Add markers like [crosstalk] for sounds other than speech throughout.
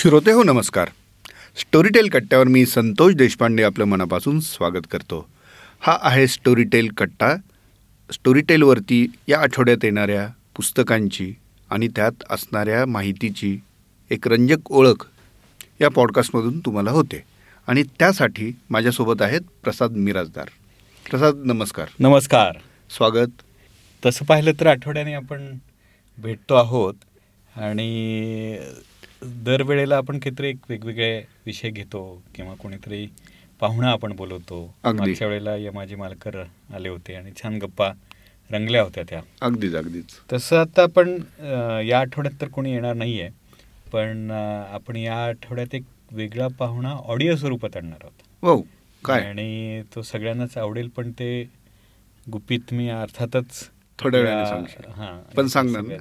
श्रोते हो नमस्कार. स्टोरीटेल कट्ट्यावर मी संतोष देशपांडे आपलं मनापासून स्वागत करतो. हा आहे स्टोरीटेल कट्टा. स्टोरीटेलवरती या आठवड्यात येणाऱ्या पुस्तकांची आणि त्यात असणाऱ्या माहितीची एक रंजक ओळख या पॉडकास्टमधून तुम्हाला होते. आणि त्यासाठी माझ्यासोबत आहेत प्रसाद मिराजदार. प्रसाद नमस्कार. नमस्कार. स्वागत. तसं पाहिलं तर आठवड्याने आपण भेटतो आहोत आणि दरवेळेला आपण काहीतरी एक वेगवेगळे विषय घेतो किंवा कोणीतरी पाहुणा आपण बोलवतो. मागच्या वेळेला यमाजी मालकर आले होते आणि छान गप्पा रंगल्या होत्या त्या. अगदीच अगदीच. तसं आता आपण या आठवड्यात तर कोणी येणार नाही आहे पण आपण या आठवड्यात एक वेगळा पाहुणा ऑडिओ स्वरूपात आणणार आहोत. हो काय? आणि तो सगळ्यांनाच आवडेल पण ते गुपित मी अर्थातच थोड्या वेळाने सांगशील. हां, पण [laughs] सांगणार ना.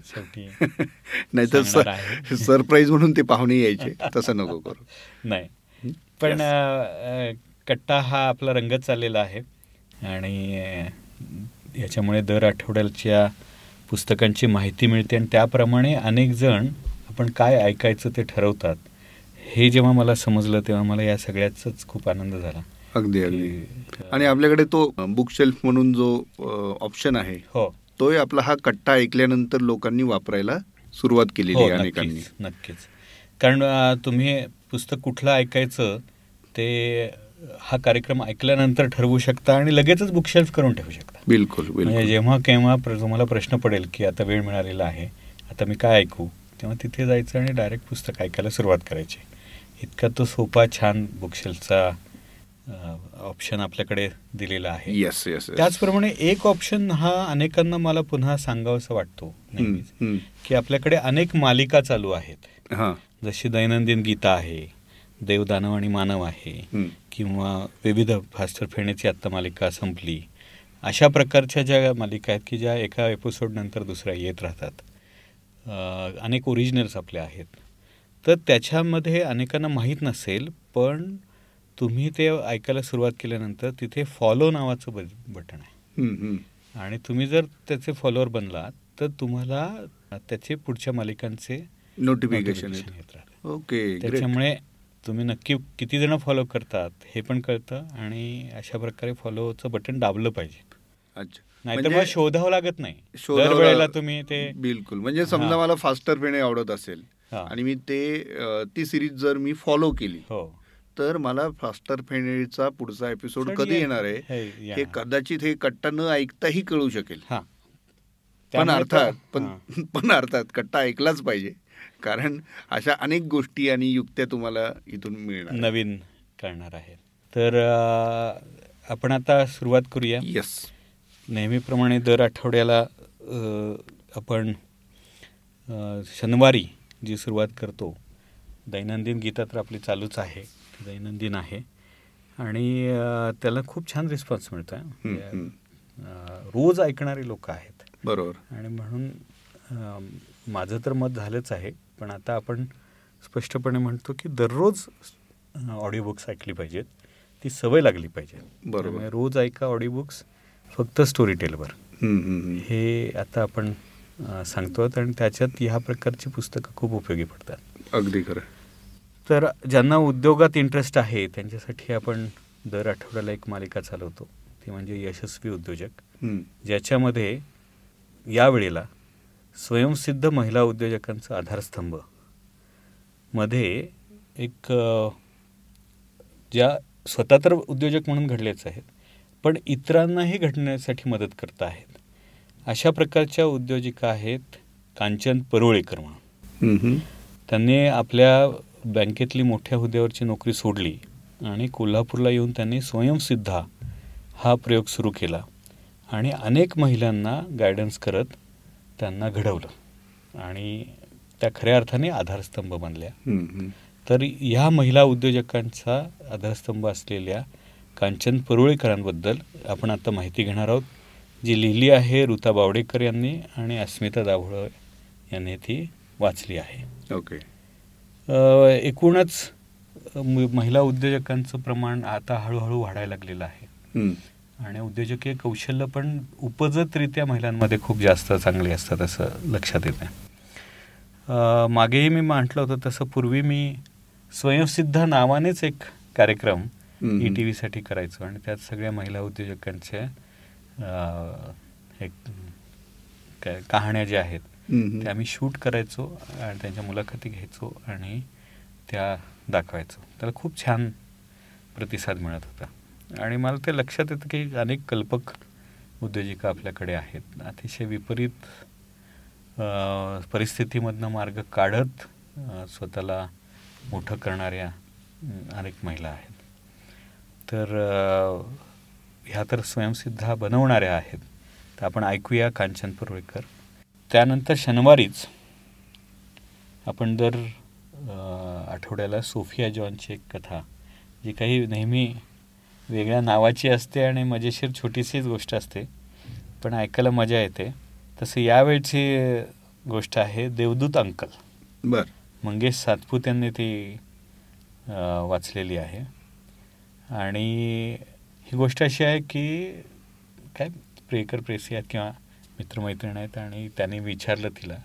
सांगणार आहे. सरप्राईज म्हणून ते पाहुणे यायचे. तसं नको [laughs] करू. नाही. पण कट्टा हा आपला रंगत चाललेला आहे. आणि याच्यामुळे दर आठवड्याच्या पुस्तकांची माहिती मिळते आणि त्याप्रमाणे अनेक जण आपण काय ऐकायचं ते ठरवतात. हे जेव्हा मला समजलं तेव्हा मला या सगळ्याचाच खूप आनंद झाला. अगदी अगदी. आणि आपल्याकडे तो बुक शेल्फ म्हणून जो ऑप्शन आहे हो. तोही आपला हा कट्टा ऐकल्यानंतर लोकांनी वापरायला सुरुवात केलेली हो आहे अनेकांनी. नक्कीच. कारण तुम्ही पुस्तक कुठलं ऐकायचं ते हा कार्यक्रम ऐकल्यानंतर ठरवू शकता आणि लगेचच बुकशेल्फ करून ठेवू शकता. बिलकुल म्हणजे जेव्हा केव्हा तुम्हाला प्रश्न पडेल की आता वेळ मिळालेला आहे आता मी काय ऐकू तेव्हा तिथे जायचं आणि डायरेक्ट पुस्तक ऐकायला सुरुवात करायची. इतका तो सोपा छान बुकशेल्फचा ऑप्शन आपल्याकडे दिलेला आहे. येस येस त्याचप्रमाणे एक ऑप्शन हा अनेकांना मला पुन्हा सांगावासा वाटतो की आपल्याकडे अनेक मालिका चालू आहेत. हां. जशी दैनंदिन गीता आहे देवदानव आणि मानव आहे. किंवा विविध फास्टर फेण्याची आत्ता मालिका संपली अशा प्रकारच्या ज्या मालिका आहेत की ज्या एका एपिसोडनंतर दुसऱ्या येत राहतात. अनेक ओरिजिनल्स आपल्या आहेत. तर त्याच्यामध्ये अनेकांना माहीत नसेल पण तुम्ही ते ऐकायला सुरुवात केल्यानंतर तिथे फॉलो नावाचं ब बटन आहे. आणि तुम्ही जर त्याचे फॉलोअर बनलात तर तुम्हाला त्याचे पुढच्या मालिकांचे नोटिफिकेशन येत ओके त्याच्यामुळे तुम्ही नक्की किती जण फॉलो करतात हे पण कळतं आणि अशा प्रकारे फॉलोचं बटन दाबलं पाहिजे. अच्छा. नाहीतर म्हणजे मग शोधावं लागत नाही. शोधावं लाग- तुम्ही ते बिलकुल. म्हणजे समजा. मला फास्टर फेणे आवडत असेल. आणि मी ते ती सिरीज जर मी फॉलो केली हो. तर मला फास्टर फेणेचा पुढचा एपिसोड कधी येणार आहे हे- कदाचित हे कट्टा न ऐकताही कळू शकेल. हा. पण अर्थात पण. [laughs] पण अर्थात कट्टा ऐकलाच पाहिजे कारण अशा अनेक गोष्टी आणि युक्त्या तुम्हाला इथून मिळणार नवीन कळणार आहे तर आपण आता सुरुवात करूया. येस नेहमीप्रमाणे दर आठवड्याला आपण शनिवारी जी सुरुवात करतो दैनंदिन गीता तर आपली चालूच आहे. दैनंदिन आहे. आणि त्याला खूप छान रिस्पॉन्स मिळतो आहे. रोज ऐकणारी लोक आहेत. बरोबर. आणि म्हणून माझं तर मत झालंच आहे. पण आता आपण स्पष्टपणे म्हणतो की दररोज ऑडिओ बुक्स ऐकली पाहिजेत. ती सवय लागली पाहिजे. बरोबर. रोज ऐका ऑडिओ बुक्स फक्त स्टोरी टेलवर. हे आता आपण सांगतो आहोत आणि त्याच्यात ह्या प्रकारची पुस्तकं खूप उपयोगी पडतात. अगदी खरं. तर ज्यांना उद्योगात इंटरेस्ट आहे त्यांच्यासाठी आपण दर आठवड्याला एक मालिका चालवतो ती म्हणजे यशस्वी उद्योजक. ज्याच्यामध्ये यावेळेला स्वयंसिद्ध महिला उद्योजकांचा आधारस्तंभमध्ये एक ज्या स्वतः तर उद्योजक म्हणून घडलेच आहेत पण इतरांनाही घडण्यासाठी मदत करत आहेत अशा प्रकारच्या उद्योजिका आहेत कांचन परुळेकर म्हणून. त्यांनी आपल्या बँकेतली मोठ्या हुद्द्यावरची नोकरी सोडली आणि कोल्हापूरला येऊन त्यांनी स्वयंसिद्धा हा प्रयोग सुरू केला आणि अनेक महिलांना गायडन्स करत त्यांना घडवलं. आणि त्या खऱ्या अर्थाने आधारस्तंभ बनल्या. तर ह्या महिला उद्योजकांचा आधारस्तंभ असलेल्या कांचन परुळेकरांबद्दल आपण आता माहिती घेणार आहोत. जी लिहिली आहे ऋता बावडेकर यांनी आणि अस्मिता दाभोळ यांनी ती वाचली आहे. ओके अ, एकूणच महिला उद्योजकांचं प्रमाण आता हळूहळू वाढायला लागलेलं आहे. आणि उद्योजकीय कौशल्य पण उपजतरित्या महिलांमध्ये खूप जास्त चांगले असतात असं लक्षात येतं मागेही मी म्हटलं होतं तसं पूर्वी मी स्वयंसिद्ध नावानेच एक कार्यक्रम. ई टी व्हीसाठी करायचो आणि त्यात सगळ्या महिला उद्योजकांच्या एक काय कहाण्या ज्या आहेत ते आम्ही शूट करायचो आणि त्यांच्या मुलाखती घ्यायचो आणि त्या दाखवायचो. त्याला खूप छान प्रतिसाद मिळत होता. आणि मला ते लक्षात येतं की अनेक कल्पक उद्योजिका आपल्याकडे आहेत. अतिशय विपरीत परिस्थितीमधनं मार्ग काढत स्वतःला मोठं करणाऱ्या अनेक महिला आहेत. तर ह्या तर स्वयंसिद्धा बनवणाऱ्या आहेत. तर आपण ऐकूया कांचन पुरवेकर. त्यानंतर शनिवारीच आपण दर आठवड्याला सोफिया जॉनची एक कथा जी काही नेहमी वेगळ्या नावाची असते आणि मजेशीर छोटीशीच गोष्ट असते पण ऐकायला मजा येते. तसं यावेळची गोष्ट आहे देवदूत अंकल. बर. मंगेश सातपूत यांनी ती वाचलेली आहे. आणि ही गोष्ट अशी आहे की काय प्रेकर प्रेसी आहेत किंवा मित्रमैत्रीण आहेत आणि त्याने विचारलं तिला.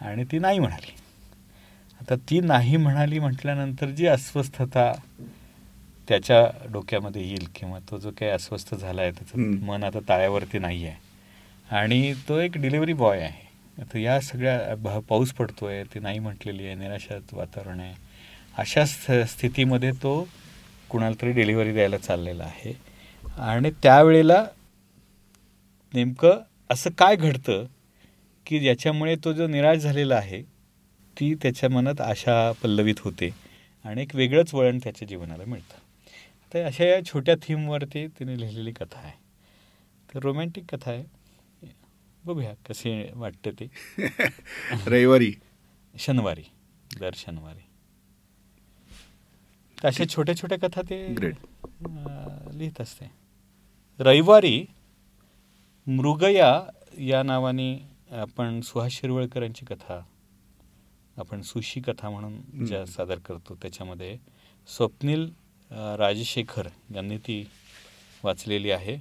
आणि ती नाही म्हणाली. आता ती नाही म्हणाली म्हटल्यानंतर जी अस्वस्थता त्याच्या डोक्यामध्ये येईल किंवा तो जो काही अस्वस्थ झाला आहे त्याचं. मन आता ताळ्यावरती नाही आहे आणि तो एक डिलिव्हरी बॉय आहे. आता या सगळ्या भ- पाऊस पडतोय ती नाही म्हटलेली आहे निराशात वातावरण आहे. अशा स्थ- स्थितीमध्ये तो कुणाला तरी डिलिव्हरी द्यायला चाललेला आहे. आणि त्यावेळेला नेमकं असं काय घडतं की ज्याच्यामुळे तो जो निराश झालेला आहे ती त्याच्या मनात आशा पल्लवित होते आणि एक वेगळंच वळण त्याच्या जीवनाला मिळतं. तर अशा या छोट्या थीमवरती तिने लिहिलेली कथा आहे. तर रोमॅन्टिक कथा आहे. बघूया कशी वाटते ती. [laughs] रविवारी. शनिवारी दर शनिवारी. तर अशा छोट्या छोट्या कथा ते. अं, लिहित असते. रविवारी मृगया या नावाने आपण सुहास शिरवळकरांची कथा आपण सुशी कथा म्हणून ज्या. सादर करतो त्याच्यामध्ये स्वप्नील राजशेखर यांनी ती वाचलेली आहे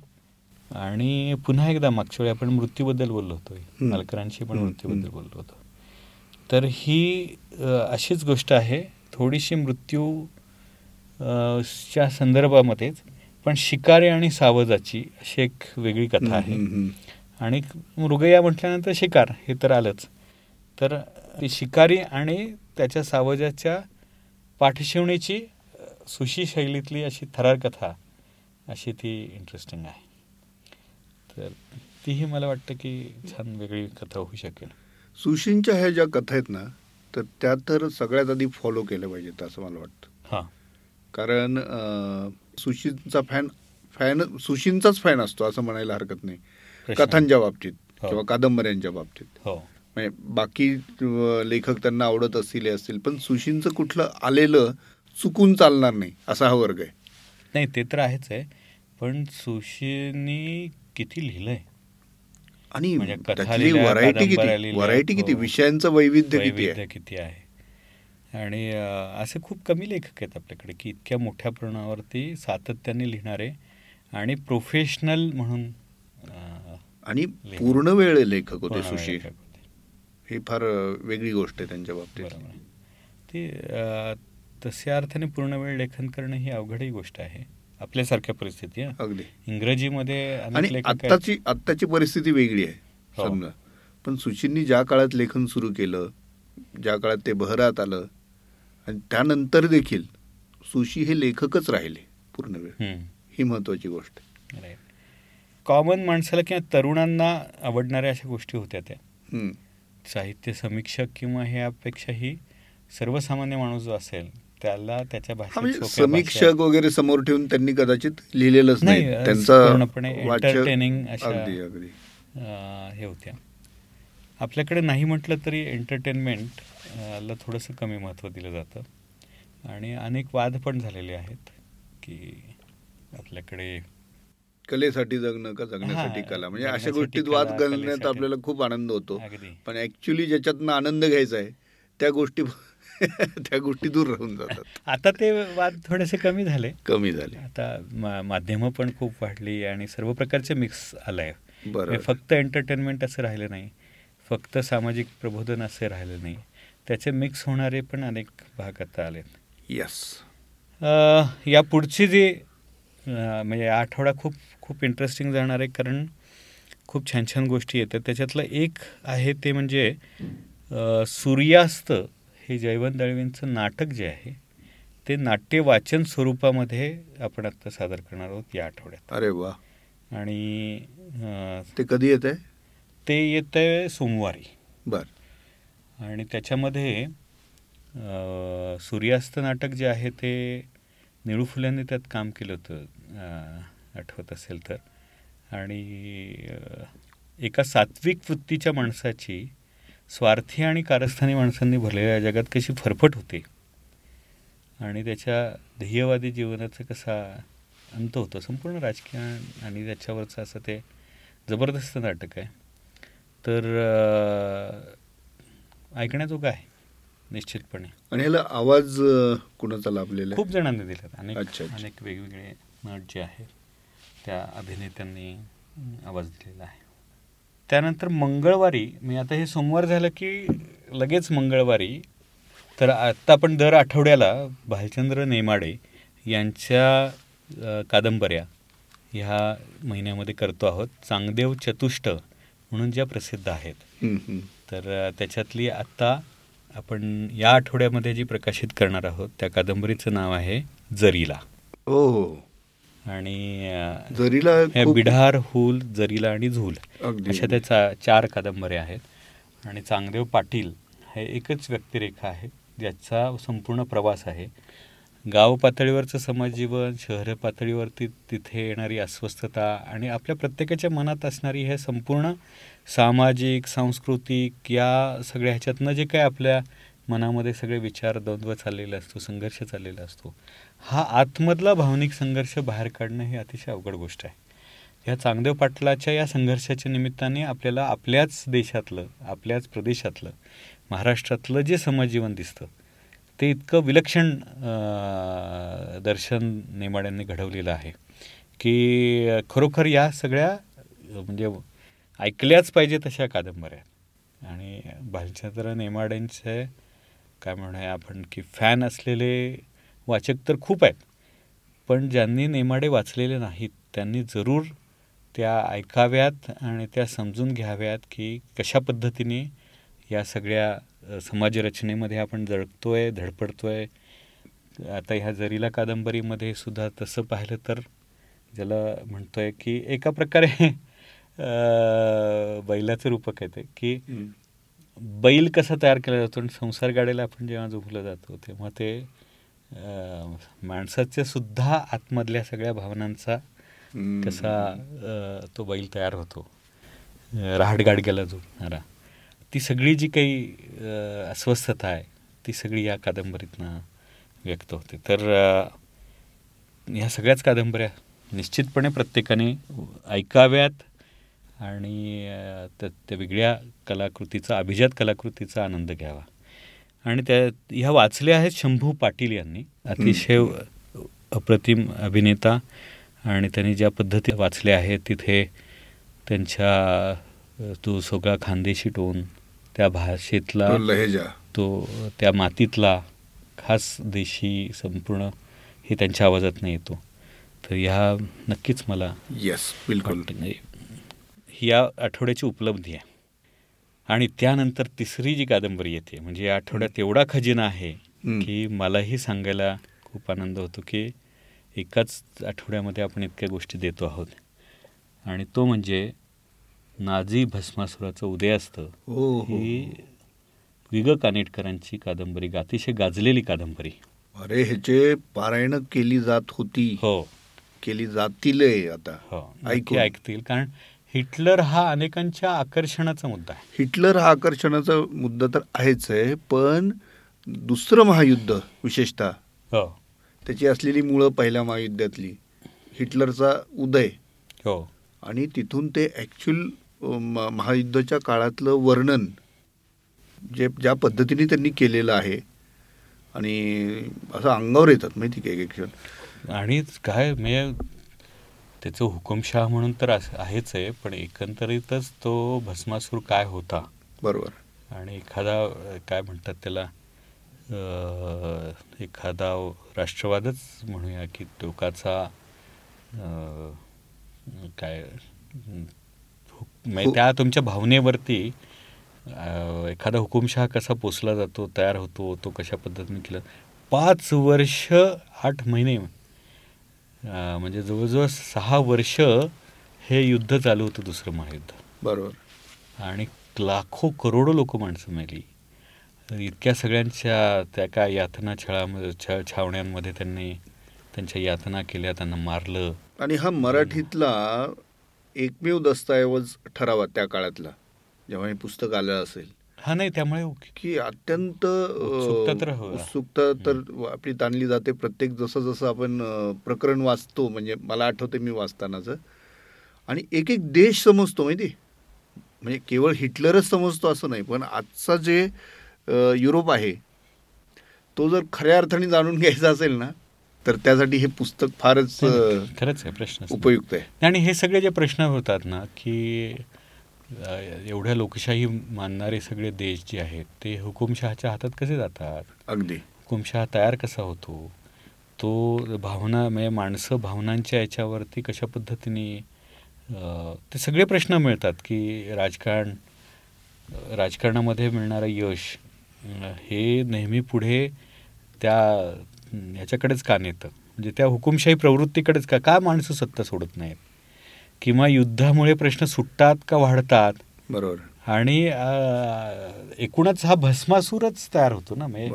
आणि पुन्हा एकदा मागच्या वेळी आपण मृत्यूबद्दल बोललो होतो. मालकरांशी पण मृत्यूबद्दल. बोललो होतो तर ही अशीच गोष्ट आहे थोडीशी मृत्यू च्या संदर्भामध्येच पण शिकारी आणि सावजाची अशी एक वेगळी कथा आहे. आणि मृगया म्हटल्यानंतर शिकार हे तर आलंच. तर ती शिकारी आणि त्याच्या सावजाच्या पाठशिवणीची सुशी शैलीतली अशी थरार कथा अशी ती इंटरेस्टिंग आहे. तर तीही मला वाटतं की छान वेगळी कथा होऊ शकेल. सुशींच्या ह्या ज्या कथा आहेत ना तर त्या तर सगळ्यात आधी फॉलो केल्या पाहिजेत असं मला वाटतं. हां. कारण सुशींचा फॅन फॅन सुशींचाच फॅन असतो असं म्हणायला हरकत नाही. कथांच्या बाबतीत हो. किंवा कादंबऱ्यांच्या बाबतीत. हो. म्हणजे बाकी लेखक त्यांना आवडत असतील असतील पण सुशींचं कुठलं आलेलं चुकून चालणार नाही असा हा वर्ग आहे. नाही ते तर आहेच आहे पण सुशीनी किती लिहिलंय? आणि म्हणजे व्हरायटी कादंबऱ्या किती व्हरायटी किती हो. विषयांचं वैविध्य किती आहे? आणि असे खूप कमी लेखक आहेत आपल्याकडे की इतक्या मोठ्या प्रमाणावरती सातत्याने लिहिणारे आणि प्रोफेशनल म्हणून आणि. पूर्ण वेळ लेखक होते सुशी. ही फार वेगळी गोष्ट आहे त्यांच्या बाबतीत. ते तशा अर्थाने पूर्ण वेळ लेखन करणं ही अवघडही गोष्ट आहे आपल्यासारख्या परिस्थिती. अगदी इंग्रजीमध्ये आणि. आत्ताची आत्ताची परिस्थिती वेगळी आहे हो. समजा पण सुशींनी ज्या काळात लेखन सुरू केलं ज्या काळात ते बहरात आलं आणि त्यानंतर देखील सुशी हे लेखकच राहिले पूर्ण वेळ. ही महत्वाची गोष्ट. कॉमन माणसाला किंवा तरुणांना आवडणाऱ्या अशा गोष्टी होत्या त्या. साहित्य समीक्षक किंवा ह्यापेक्षाही सर्वसामान्य माणूस जो असेल त्याला त्याच्या भाषेत म्हणजे समीक्षक वगैरे समोर ठेवून त्यांनी कदाचित लिहिलेलंच नाही, त्यांचा पूर्णपणे अं, हे होत्या आपल्याकडे नाही म्हटलं तरी एंटरटेनमेंट ला थोडंसं कमी महत्त्व दिलं जातं. आणि अनेक वाद पण झालेले आहेत की आपल्याकडे कलेसाठी जगणं का जगण्यासाठी कला? म्हणजे अशा गोष्टीत वाद कलेसाठी- आपल्याला खूप आनंद होतो. पण ऍक्च्युली ज्याच्यातनं आनंद घ्यायचा आहे त्या गोष्टी [laughs] त्या गोष्टी दूर राहून जातात. [laughs] आता ते वाद थोडेसे कमी झाले. कमी झाले. आता माध्यमं पण खूप वाढली आणि सर्व प्रकारचे मिक्स आलं आहे बरं फक्त एंटरटेनमेंट असं राहिलं नाही. फक्त सामाजिक प्रबोधन असे राहिलं नाही. त्याचे मिक्स होणारे पण अनेक भाग आता आलेत. येस या पुढची जी म्हणजे आठवडा खूप खूप इंटरेस्टिंग जाणार आहे कारण खूप छान छान गोष्टी येतात. त्याच्यातलं एक आहे ते म्हणजे सूर्यास्त हे जयवंत दळवींचं नाटक जे आहे ते नाट्य वाचन स्वरूपामध्ये आपण आत्ता सादर करणार आहोत या आठवड्यात. अरे वा. आणि ते कधी येत आहे ते येतं आहे सोमवारी. बर. आणि त्याच्यामध्ये सूर्यास्त नाटक जे आहे ते निळू फुल्यांनी त्यात काम केलं होतं आठवत असेल तर. आणि एका सात्विक वृत्तीच्या माणसाची स्वार्थी आणि कारस्थानी माणसांनी भरलेल्या जगात कशी फरफट होते. आणि त्याच्या ध्येयवादी जीवनाचा कसा अंत होतो संपूर्ण राजकीय आणि त्याच्यावरचं असं ते जबरदस्त नाटक आहे. तर ऐकण्याजोगं आहे निश्चितपणे. आणि ह्याला आवाज कुणाचा लाभलेला खूप जणांनी दिलेत. अनेक. अनेक वेगवेगळे नट जे आहेत त्या अभिनेत्यांनी आवाज दिलेला आहे. त्यानंतर मंगळवारी मी आता हे सोमवार झालं की लगेच मंगळवारी तर आत्ता आपण दर आठवड्याला भालचंद्र नेमाडे यांच्या कादंबऱ्या ह्या महिन्यामध्ये करतो आहोत. चांगदेव चतुष्ट म्हणून ज्या प्रसिद्ध आहेत. तर त्याच्यातली आत्ता आपण या आठवड्यामध्ये जी प्रकाशित करणार आहोत त्या कादंबरीचं नाव आहे जरीला. हो हो. आणि जरीला हे बिढार हुल जरीला आणि झूल. अशा त्याचा चार कादंबऱ्या आहेत. आणि चांगदेव पाटील हे एकच व्यक्तिरेखा आहे ज्याचा संपूर्ण प्रवास आहे. गाव पातळीवरचं समाजजीवन शहर पातळीवरती तिथे येणारी अस्वस्थता आणि आपल्या प्रत्येकाच्या मनात असणारी हे संपूर्ण सामाजिक सांस्कृतिक या सगळ्या ह्याच्यातनं जे काय आपल्या मनामध्ये सगळे विचार द्वंद्व चाललेला असतो संघर्ष चाललेला असतो हा आतमधला भावनिक संघर्ष बाहेर काढणं ही अतिशय अवघड गोष्ट आहे. ह्या चांगदेव पाटलाच्या या संघर्षाच्या निमित्ताने आपल्याला आपल्याच देशातलं आपल्याच प्रदेशातलं महाराष्ट्रातलं जे समाजजीवन दिसतं ते इतकं विलक्षण दर्शन नेमाड्यांनी घडवलेलं आहे की खरोखर या सगळ्या म्हणजे ऐकल्याच पाहिजे तशा कादंबऱ्या. आणि भालचंद्र नेमाड्यांचे काय म्हणूया आपण की फॅन असलेले वाचक तर खूप आहेत पण ज्यांनी नेमाडे वाचलेले नाहीत त्यांनी जरूर त्या ऐकाव्यात आणि त्या समजून घ्याव्यात की कशा पद्धतीने या सगळ्या समाजरचनेमध्ये आपण जळकतो आहे धडपडतो आहे आता ह्या जरीला कादंबरीमध्ये सुद्धा तसं पाहिलं तर ज्याला म्हणतोय की एका प्रकारे बैलाचं रूपक आहे ते की. बैल कसा तयार केला जातो आणि संसार गाड्याला आपण जेव्हा झोपलं जातो तेव्हा ते माणसाच्या सुद्धा आतमधल्या सगळ्या भावनांचा. कसा तो बैल तयार होतो अं, रहाटगाडग्याला झोपणारा ती सगळी जी काही अस्वस्थता आहे ती सगळी या कादंबरीतनं व्यक्त होते तर ह्या सगळ्याच कादंबऱ्या निश्चितपणे प्रत्येकाने ऐकाव्यात आणि त्या त्या वेगळ्या कलाकृतीचा अभिजात कलाकृतीचा आनंद घ्यावा. आणि त्या ह्या वाचल्या आहेत शंभू पाटील यांनी. अतिशय अप्रतिम अभिनेता आणि त्यांनी ज्या पद्धती वाचल्या आहेत तिथे त्यांच्या तो सगळा खानदेशी टोन त्या भाषेतला तो लहेजा. तो त्या मातीतला खास देशी संपूर्ण हे त्यांच्या आवाजातनं येतो. तर ह्या नक्कीच मला येस बिलकुल. ही या आठवड्याची उपलब्धी आहे. आणि त्यानंतर तिसरी जी कादंबरी येते म्हणजे या आठवड्यात एवढा खजिना आहे. की मलाही सांगायला खूप आनंद होतो की एकाच आठवड्यामध्ये आपण इतक्या गोष्टी देतो आहोत. आणि तो म्हणजे नाझी भस्मासुराचं उदयास्त हो हो. ही विग कानेटकरांची कादंबरी अतिशय गाजलेली कादंबरी. अरे ह्याचे पारायण केली जात होती हो. केली जातील आता. हो. ऐकतील. कारण हिटलर हा अनेकांच्या आकर्षणाचा मुद्दा आहे. हिटलर हा आकर्षणाचा मुद्दा तर आहेच आहे पण दुसरं महायुद्ध विशेषतः हो. त्याची असलेली मुळं पहिल्या महायुद्धातली हिटलरचा उदय. हो. आणि तिथून ते ॲक्च्युअल महायुद्धाच्या काळातलं वर्णन जे ज्या पद्धतीने त्यांनी केलेलं आहे आणि असं अंगावर येतात माहिती का एक एक क्षण? आणि काय म्हणजे त्याचं हुकुमशाह म्हणून तर आहेच आहे पण एकंदरीतच तो भस्मासूर काय होता? बरोबर. आणि एखादा काय म्हणतात त्याला एखादा राष्ट्रवादच म्हणूया की टोकाचा काय म्हणजे त्या तुमच्या भावनेवरती एखादा हुकुमशहा कसा पोचला जातो तयार होतो तो कशा पद्धतीने केला? पाच वर्ष आठ महिने म्हणजे जवळजवळ सहा वर्ष हे युद्ध चालू होतं दुसरं महायुद्ध. बरोबर. आणि लाखो करोडो लोक माणसं मेली. इतक्या सगळ्यांच्या त्या काय यातना छळामध्ये छ छावण्यांमध्ये त्यांनी त्यांच्या यातना केल्या त्यांना मारलं. आणि हा मराठीतला एकमेव दस्तऐवज ठरावा त्या काळातला जेव्हा हे पुस्तक आलं असेल. हा नाही त्यामुळे. की अत्यंत उत्सुकता तर आपली ताणली जाते. प्रत्येक जसं जसं आपण प्रकरण वाचतो म्हणजे मला आठवते मी वाचतानाचं. आणि एक एक देश समजतो माहिती? म्हणजे केवळ हिटलरच समजतो असं नाही पण आजचा जे युरोप आहे तो जर खऱ्या अर्थाने जाणून घ्यायचा असेल ना तर त्यासाठी हे पुस्तक फारच खरंच आहे प्रश्न उपयुक्त आहे. आणि हे सगळे जे प्रश्न होतात ना की एवढ्या लोकशाही मानणारे सगळे देश जे आहेत ते हुकुमशहाच्या हातात कसे जातात? अगदी. हुकुमशहा तयार कसा होतो? तो भावना म्हणजे माणसं भावनांच्या याच्यावरती कशा पद्धतीने ते सगळे प्रश्न मिळतात की राजकारण राजकारणामध्ये मिळणारं यश हे नेहमी पुढे त्या ह्याच्याकडेच का नेतं? म्हणजे त्या हुकुमशाही प्रवृत्तीकडेच का का माणसं सत्ता सोडत नाहीत? किंवा युद्धामुळे प्रश्न सुटतात का वाढतात? बरोबर. आणि एकूणच हा भस्मासूरच तयार होतो ना. म्हणजे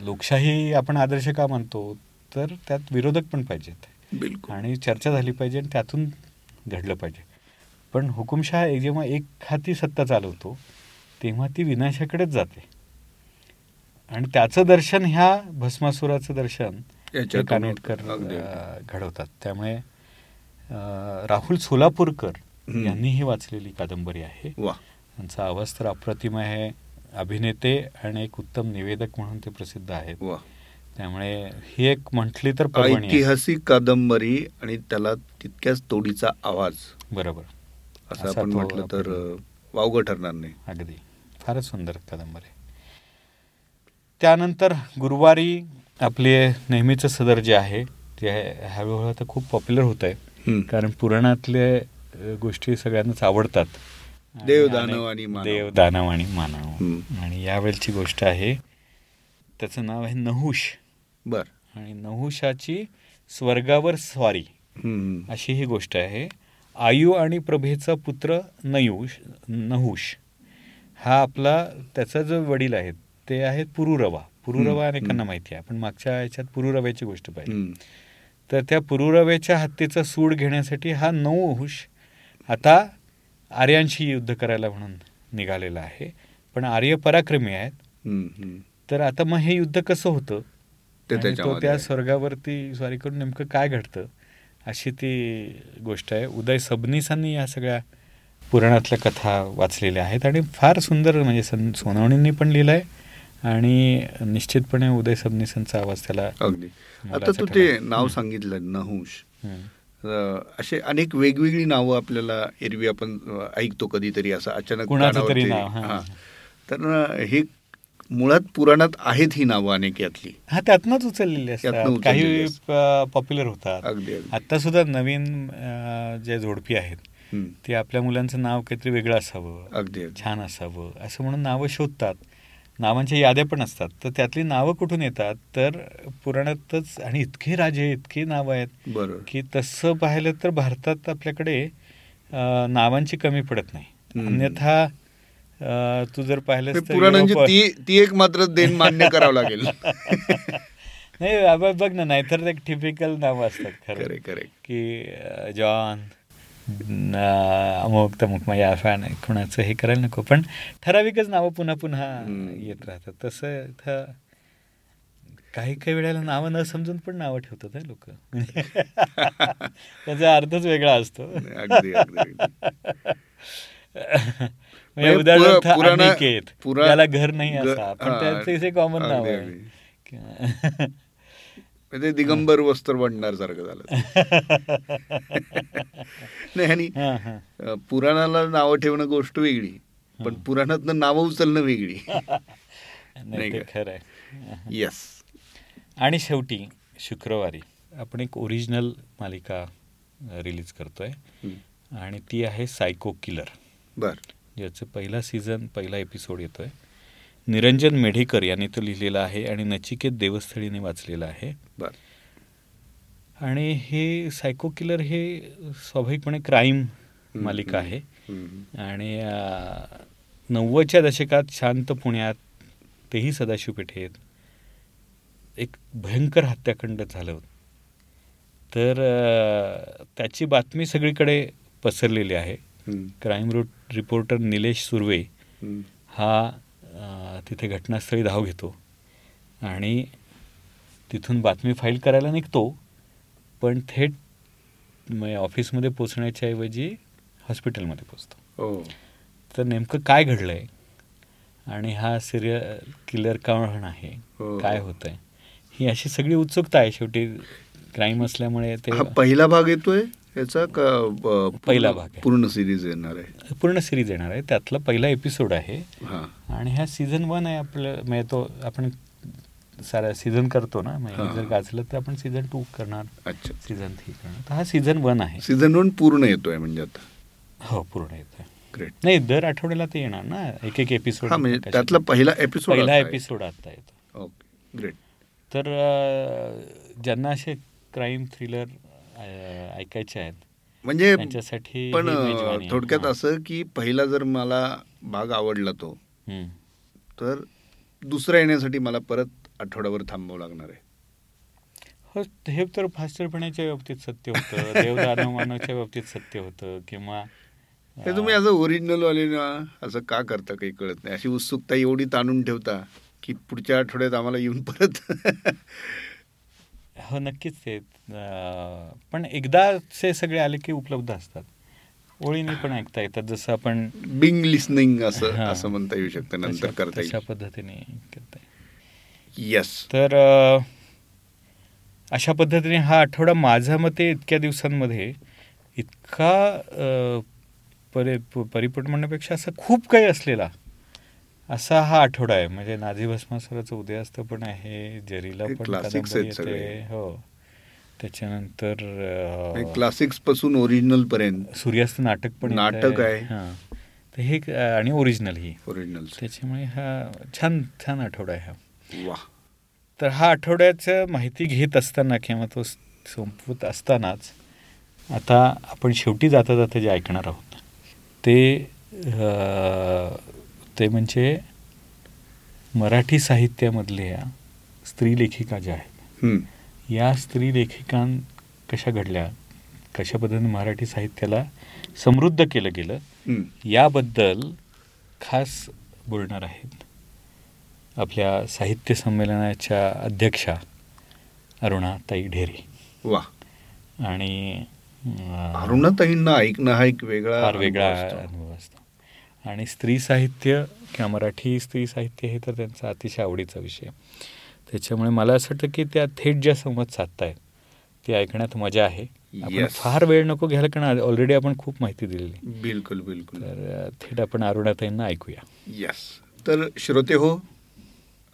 लोकशाही आपण आदर्श का मानतो? तर त्यात विरोधक पण पाहिजेत. बिलकुल. आणि चर्चा झाली पाहिजे आणि त्यातून घडलं पाहिजे. पण हुकुमशहा एक- जेव्हा एक हाती सत्ता चालवतो तेव्हा ती विनाशाकडेच जाते. आणि त्याचं दर्शन ह्या भस्मासुराचं दर्शन कानेटकर घडवतात. त्यामुळे राहुल सोलापूरकर. यांनी ही वाचलेली कादंबरी आहे. त्यांचा आवाज तर अप्रतिम आहे. अभिनेते आणि एक उत्तम निवेदक म्हणून ते प्रसिद्ध आहेत. त्यामुळे ही एक म्हटली तर. ऐतिहासिक कादंबरी आणि त्याला तितक्याच तोडीचा आवाज. बरोबर. असं आपण म्हटलं तर वावगं ठरणार नाही. अगदी. फारच सुंदर कादंबरी त्यानंतर गुरुवारी आपले नेहमीचं सदर जे आहे ते हळूहळू आता खूप पॉप्युलर होत आहे. कारण पुराणातले गोष्टी सगळ्यांनाच आवडतात. देव, दानव आणि. देव दानव आणि मानव. आणि यावेळची गोष्ट आहे त्याचं नाव आहे नहुष. बर. आणि नहुषाची स्वर्गावर स्वारी. अशी ही गोष्ट आहे. आयु आणि प्रभेचा पुत्र नयुष नहुष. हा आपला त्याचा जो वडील आहेत ते आहेत पुरुरवा. पुरुरवा अनेकांना. माहिती आहे. आपण मागच्या याच्यात पुरुरव्याची गोष्ट हम्म. तर त्या पुरुरव्याच्या हत्तीचा सूड घेण्यासाठी हा नहुष आता आर्यांशी युद्ध करायला म्हणून निघालेला आहे. पण आर्य पराक्रमी आहेत. तर आता मग हे युद्ध कसं होतं? ते त्या. स्वर्गावरती स्वारी करून नेमकं काय घडतं? अशी ती गोष्ट आहे. उदय सबनीसांनी या सगळ्या पुराणातल्या कथा वाचलेल्या आहेत. आणि फार सुंदर म्हणजे सन सोनवणींनी पण लिहिलं आहे आणि निश्चितपणे उदय सबनीसांचा आवाज त्याला अगदी आता तू ते. नाव. सांगितलं. अ, असे अनेक वेगवेगळी नावं आपल्याला एरवी आपण ऐकतो कधीतरी असं अचानक नाव. तर हे मुळात पुराणात आहेत ही नावं अनेक यातली हा त्यातनंच उचललेले असतात काही. पॉप्युलर होतात अगदी आता सुद्धा नवीन जे जोडपी आहेत. ते आपल्या मुलांचं नाव काहीतरी वेगळं असावं अगदी छान असावं असं म्हणून नावं शोधतात नावांच्या याद्या पण असतात. तर त्यातली नावं कुठून येतात? तर पुराणातच आणि इतके राजे इतके नावं आहेत बरोबर. की तसं पाहिलं तर भारतात आपल्याकडे नावांची कमी पडत नाही. अन्यथा तू जर पाहिलंस हे तर पुराणांची ती ती एक मात्र देण मान्य करावं लागेल. [laughs] नाही बाबा बघ ना नाहीतर एक टिपिकल नावं असतात खरं. की जॉन अमुक तमुक मग या फॅन कुणाचं हे करायला नको. पण ठराविकच नावं पुन्हा पुन्हा. येत राहतात. तसं इथं काही काही वेळेला नावं न समजून पण नावं ठेवतात हे लोक. [laughs] त्याचा अर्थच वेगळा असतो. म्हणजे म्हणजे उदाहरणार्थ पुरा- त्याला घर नाही असा. पण त्याचं कॉमन नाव आहे. म्हणजे दिगंबर वस्त्र बनणार सारखं झालं. [laughs] नाही आणि पुराणाला नावं ठेवणं गोष्ट वेगळी पण. पुराणातनं नावं उचलणं वेगळी. [laughs] नाही? खरं आहे. येस आणि शेवटी शुक्रवारी. आपण एक ओरिजिनल मालिका रिलीज करतोय. आणि ती आहे सायको किलर बर. ज्याचं पहिला सीझन पहिला एपिसोड येतोय. निरंजन मेढेकर यांनी तो लिहिलेला आहे आणि नचिकेत देवस्थळीने वाचलेला आहे. आणि हे सायको किलर हे स्वाभाविकपणे क्राईम मालिका आहे. आणि नव्वदच्या दशकात शांत पुण्यात तेही सदाशिव पेठेत एक भयंकर हत्याकांड झालं होतं. तर त्याची बातमी सगळीकडे पसरलेली आहे. Crime route reporter Nilesh Surve. हा तिथे घटनास्थळी धाव घेतो. आणि तिथून बातमी फाईल करायला निघतो. पण थेट म- ऑफिसमध्ये पोचण्याच्या ऐवजी हॉस्पिटलमध्ये पोचतो हो. तर नेमकं काय घडलं आहे आणि हा सिरियल किलर कोण आहे? हो. काय होतं आहे ही अशी सगळी उत्सुकता आहे शेवटी. क्राईम असल्यामुळे ते हा पहिला भाग येतोय? याचा का पहिला भाग. पूर्ण सिरीज येणार आहे? पूर्ण सिरीज येणार आहे. त्यातला पहिला एपिसोड आहे. हा. आणि हा सीझन वन आहे आपलं म्हणजे तो आपण सारा सीझन करतो ना. जर गाजलं तर आपण सीझन टू करणार. अच्छा. सीझन थ्री करणार. तर हा सीझन वन आहे. सीझन वन पूर्ण येतोय म्हणजे आता. हो पूर्ण येतोय. ग्रेट नाही दर आठवड्याला ते येणार ना. एक एक एपिसोड हा म्हणजे त्यातला पहिला एपिसोड पहिला एपिसोड आता येतो ओके ग्रेट तर ज्यांना असे क्राईम थ्रिलर ऐकायचे आहेत म्हणजे त्यांच्यासाठी पण. थोडक्यात. असं की पहिला जर मला भाग आवडला तो. तर दुसरा येण्यासाठी मला परत आठवड्यावर थांबावं लागणार आहे. हो हे तर फास्टरपणाच्या बाबतीत सत्य होतं. देवदानवानाच्या बाबतीत सत्य होतं किंवा हे तुम्ही असं ओरिजिनल वाले ना असं का करता काही कळत नाही. अशी उत्सुकता एवढी ताणून ठेवता की पुढच्या आठवड्यात आम्हाला येऊन परत [laughs] हो नक्कीच ते पण एकदाचे सगळे आले की उपलब्ध असतात. ओळीने पण ऐकता येतात. जसं आपण बिंग लिसनिंग असं. असं म्हणता येऊ शकतं नंतर करता येईल. पद्धतीने. येस तर अशा पद्धतीने हा आठवडा माझ्या मते इतक्या दिवसांमध्ये इतका परि प- परिपट म्हणण्यापेक्षा असं खूप काही असलेला असा हा आठवडा आहे. म्हणजे नाझी भस्मासुराचं उदयास्त पण आहे जरीला पण येते. हो. त्याच्यानंतर क्लासिक्सपासून ओरिजिनल पर्यंत. सूर्यास्त नाटक पण. नाटक आहे. हां. तर हे एक- आणि ओरिजिनल ही. ओरिजिनल त्याच्यामुळे हा छान छान आठवडा आहे हा. वा तर हा आठवड्याचं माहिती घेत असताना किंवा तो संपवत असतानाच आता आपण शेवटी जाता जाता जे ऐकणार आहोत ते ते म्हणजे मराठी साहित्यामधल्या स्त्री लेखिका ज्या आहेत. या स्त्री लेखिकां कशा घडल्या कशा पद्धतीने मराठी साहित्याला समृद्ध केलं गेलं. याबद्दल खास बोलणार आहेत आपल्या साहित्य संमेलनाच्या अध्यक्षा अरुणा ताई ढेरे. वा. आणि अरुणाताईंना ऐकणं हा एक वेगळा फार वेगळा अनुभव असतो. आणि स्त्री साहित्य किंवा मराठी स्त्री साहित्य हे तर त्यांचा अतिशय आवडीचा विषय. त्याच्यामुळे मला असं वाटतं की त्या थेट ज्या संवाद साधतायत ते ऐकण्यात मजा आहे. आपण. फार वेळ नको घ्यायला कारण ऑलरेडी आपण खूप माहिती दिलेली बिलकुल बिलकुल. तर थेट आपण अरुणाताईंना ऐकूया. येस तर श्रोते हो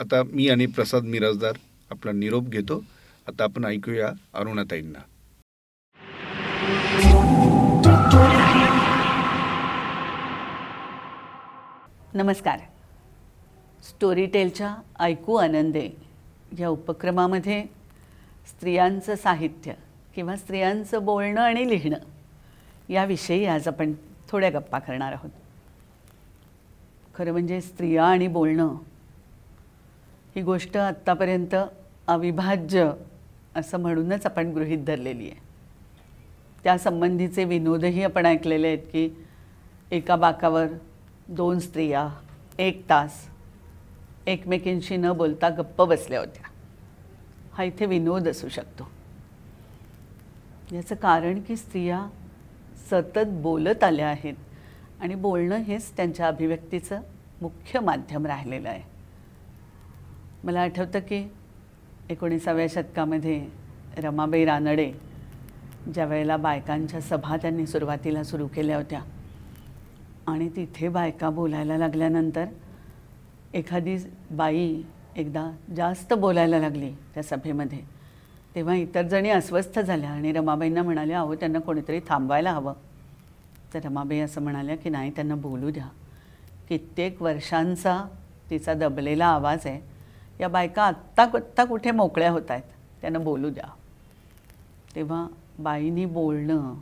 आता मी आणि प्रसाद मिराजदार आपला निरोप घेतो. आता आपण ऐकूया अरुणाताईंना. नमस्कार. स्टोरीटेलच्या ऐकू आनंदे या उपक्रमामध्ये स्त्रियांचं साहित्य किंवा स्त्रियांचं बोलणं आणि लिहिणं याविषयी आज आपण थोड्या गप्पा करणार आहोत. खरं म्हणजे स्त्रिया आणि बोलणं ही गोष्ट आत्तापर्यंत अविभाज्य असं म्हणूनच आपण गृहीत धरलेली आहे. त्यासंबंधीचे विनोदही आपण ऐकलेले आहेत की एका बाकावर दोन स्त्रिया एक तास एकमेकींशी न बोलता गप्प बसल्या होत्या. हा इथे विनोद असू शकतो. याचं कारण की स्त्रिया सतत बोलत आल्या आहेत आणि बोलणं हेच त्यांच्या अभिव्यक्तीचं मुख्य माध्यम राहिलेलं आहे. मला आठवतं की एकोणीसाव्या शतकामध्ये रमाबाई रानडे ज्या वेळेला बायकांच्या सभा त्यांनी सुरुवातीला सुरू केल्या होत्या आणि तिथे बायका बोलायला लागल्यानंतर एखादी बाई एकदा जास्त बोलायला लागली त्या सभेमध्ये. तेव्हा इतर जणी अस्वस्थ झाल्या आणि रमाबाईंना म्हणाल्या अहो त्यांना कोणीतरी थांबवायला हवं. तर रमाबाई असं म्हणाल्या की नाही त्यांना बोलू द्या. कित्येक वर्षांचा तिचा दबलेला आवाज आहे. या बायका आत्ता आत्ता कुठे मोकळ्या होत आहेत? त्यांना बोलू द्या. तेव्हा बाईनी बोलणं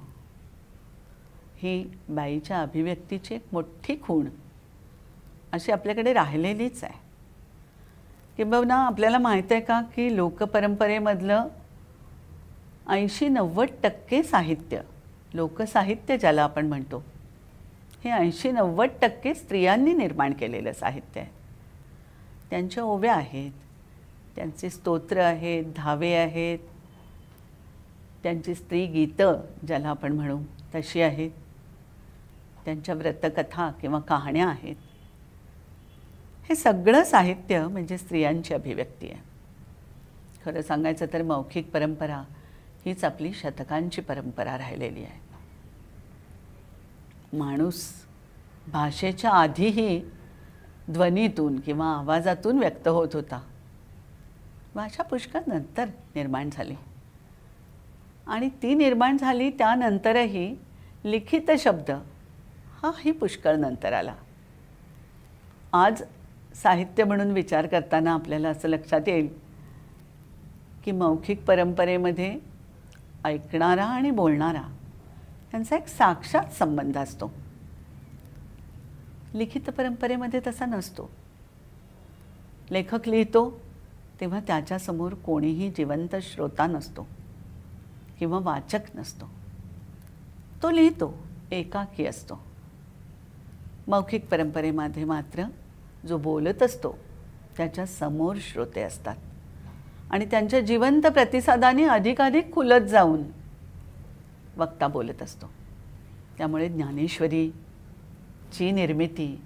ही बाईच्या अभिव्यक्तीची एक मोठी खूण अशी आपल्याकडे राहिलेलीच आहे. किंबहुना आपल्याला माहीत आहे का की लोकपरंपरेमधलं ऐंशी नव्वद टक्के साहित्य लोकसाहित्य ज्याला आपण म्हणतो हे ऐंशी नव्वद टक्के स्त्रियांनी निर्माण केलेलं साहित्य आहे. त्यांच्या ओव्या आहेत. त्यांचे स्तोत्र आहेत धावे आहेत. त्यांची स्त्री गीतं ज्याला आपण म्हणू तशी आहेत. त्यांच्या व्रतकथा किंवा कहाण्या आहेत. हे सगळं साहित्य म्हणजे स्त्रियांची अभिव्यक्ती आहे. खरं सांगायचं तर मौखिक परंपरा हीच आपली शतकांची परंपरा राहिलेली आहे. माणूस भाषेच्या आधीही ध्वनीतून किंवा आवाजातून व्यक्त होत होता. भाषा पुष्कळ नंतर निर्माण झाली. आणि ती निर्माण झाली त्यानंतरही लिखित शब्द हाही पुष्कळ नंतर आला. आज साहित्य म्हणून विचार करताना आपल्याला असं लक्षात येईल की मौखिक परंपरेमध्ये ऐकणारा आणि बोलणारा त्यांचा एक साक्षात संबंध असतो. लिखित परंपरेमध्ये तसा नसतो. लेखक लिहितो तेव्हा त्याच्यासमोर कोणीही जिवंत श्रोता नसतो किंवा वाचक नसतो. तो लिहितो एकाकी असतो. मौखिक परंपरेमध्ये मात्र जो बोलत असतो त्याच्यासमोर श्रोते असतात. आणि त्यांच्या जिवंत प्रतिसादाने अधिकाधिक खुलत जाऊन वक्ता बोलत असतो. त्यामुळे ज्ञानेश्वरी ची निर्मिती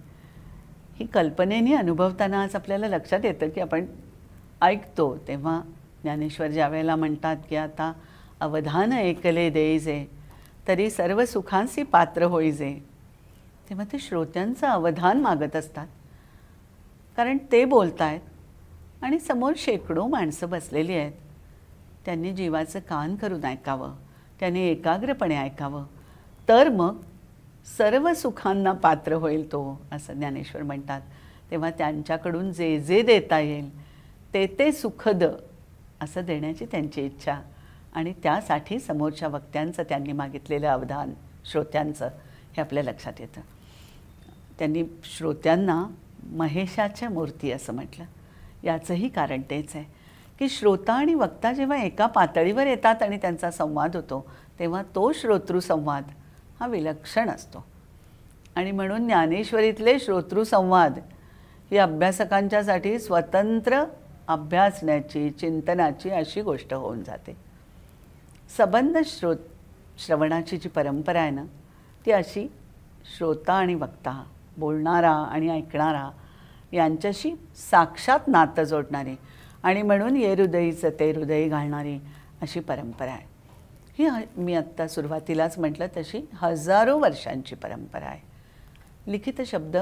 ही कल्पनेने अनुभवताना आज आपल्याला लक्षात येतं की आपण ऐकतो तेव्हा ज्ञानेश्वर ज्या वेळेला म्हणतात की आता अवधान ऐकले देईजे तरी सर्व सुखांसी पात्र होईजे. तेव्हा ते श्रोत्यांचं अवधान मागत असतात. कारण ते बोलत आहेत आणि समोर शेकडो माणसं बसलेली आहेत. त्यांनी जीवाचं कान करून ऐकावं त्यांनी एकाग्रपणे ऐकावं. तर मग सर्व सुखांना पात्र होईल तो असं ज्ञानेश्वर म्हणतात. तेव्हा त्यांच्याकडून जे जे देता येईल ते ते सुखद असं देण्याची त्यांची इच्छा. आणि त्यासाठी समोरच्या वक्त्यांचं त्यांनी मागितलेलं अवधान श्रोत्यांचं हे आपल्या लक्षात येतं. त्यांनी श्रोत्यांना महेशाच्या मूर्ती असं म्हटलं. याचंही कारण तेच आहे की श्रोता आणि वक्ता जेव्हा एका पातळीवर येतात आणि त्यांचा संवाद होतो तेव्हा तो श्रोतृसंवाद हा विलक्षण असतो. आणि म्हणून ज्ञानेश्वरीतले श्रोतृसंवाद ही अभ्यासकांच्यासाठी स्वतंत्र अभ्यासण्याची चिंतनाची अशी गोष्ट होऊन जाते. सबंध श्रोत श्रवणाची जी परंपरा आहे ना ती अशी श्रोता आणि वक्ता बोलणारा आणि ऐकणारा यांच्याशी साक्षात नातं जोडणारी आणि म्हणून ये हृदयीचं ते हृदय घालणारी अशी परंपरा आहे. ही मी आत्ता सुरुवातीलाच म्हटलं तशी हजारो वर्षांची परंपरा आहे. लिखित शब्द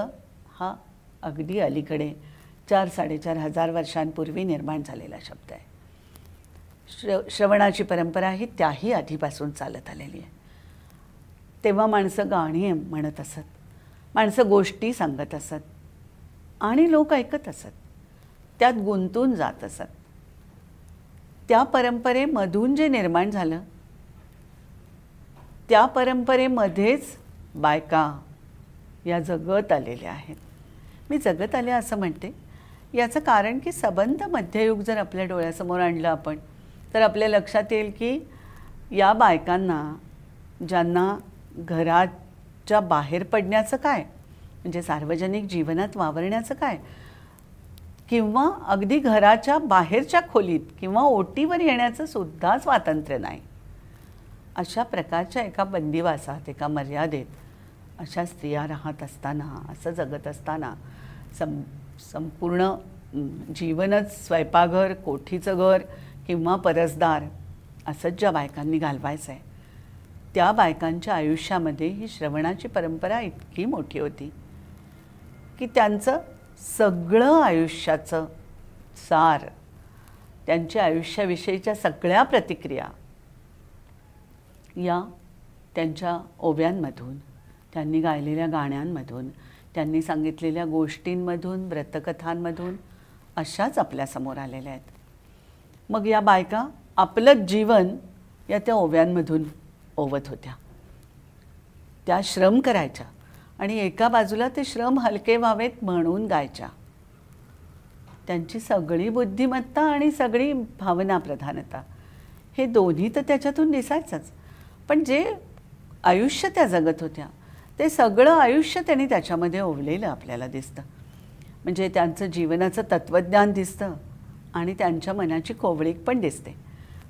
हा अगदी अलीकडे चार साडेचार हजार वर्षांपूर्वी निर्माण झालेला शब्द आहे. श्र श्रवणाची परंपरा ही त्याही आधीपासून चालत आलेली आहे. तेव्हा माणसं गाणी म्हणत असत माणसं गोष्टी सांगत असत आणि लोक ऐकत असत त्यात गुंतून जात असत. त्या परंपरेमधून जे निर्माण झालं त्या परंपरेमध्येच बायका या जगत आलेल्या आहेत. मी जगत आले असं म्हणते. याचं कारण की सबंध मध्ययुग जर आपल्या डोळ्यासमोर आणलं आपण तर आपल्या लक्षात येईल की या बायकांना ज्यांना घराच्या बाहेर पडण्याचं काय म्हणजे सार्वजनिक जीवनात वावरण्याचं काय किंवा अगदी घराच्या बाहेरच्या खोलीत किंवा ओटीवर येण्याचं सुद्धा स्वातंत्र्य नाही. अशा प्रकारच्या एका बंदिवासात एका मर्यादेत अशा स्त्रिया राहत असताना असं जगत असताना सं संपूर्ण जीवनच स्वयंपाकघर कोठीचं घर किंवा परसदार असंच ज्या बायकांनी घालवायचं आहे त्या बायकांच्या आयुष्यामध्ये ही श्रवणाची परंपरा इतकी मोठी होती की त्यांचं सगळं आयुष्याचं सार त्यांच्या आयुष्याविषयीच्या सगळ्या प्रतिक्रिया या त्यांच्या ओव्यांमधून त्यांनी गायलेल्या गाण्यांमधून त्यांनी सांगितलेल्या गोष्टींमधून व्रतकथांमधून अशाच आपल्यासमोर आलेल्या आहेत. मग या बायका आपलंच जीवन या त्या ओव्यांमधून ओवत होत्या. त्या श्रम करायच्या आणि एका बाजूला ते श्रम हलके व्हावेत म्हणून गायच्या. त्यांची सगळी बुद्धिमत्ता आणि सगळी भावना प्रधानता हे दोन्ही तर त्याच्यातून दिसायचंच. पण जे आयुष्य त्या जगत होत्या ते सगळं आयुष्य त्यांनी त्याच्यामध्ये ओवलेलं आपल्याला दिसतं. म्हणजे त्यांचं जीवनाचं तत्त्वज्ञान दिसतं आणि त्यांच्या मनाची कोवळीक पण दिसते.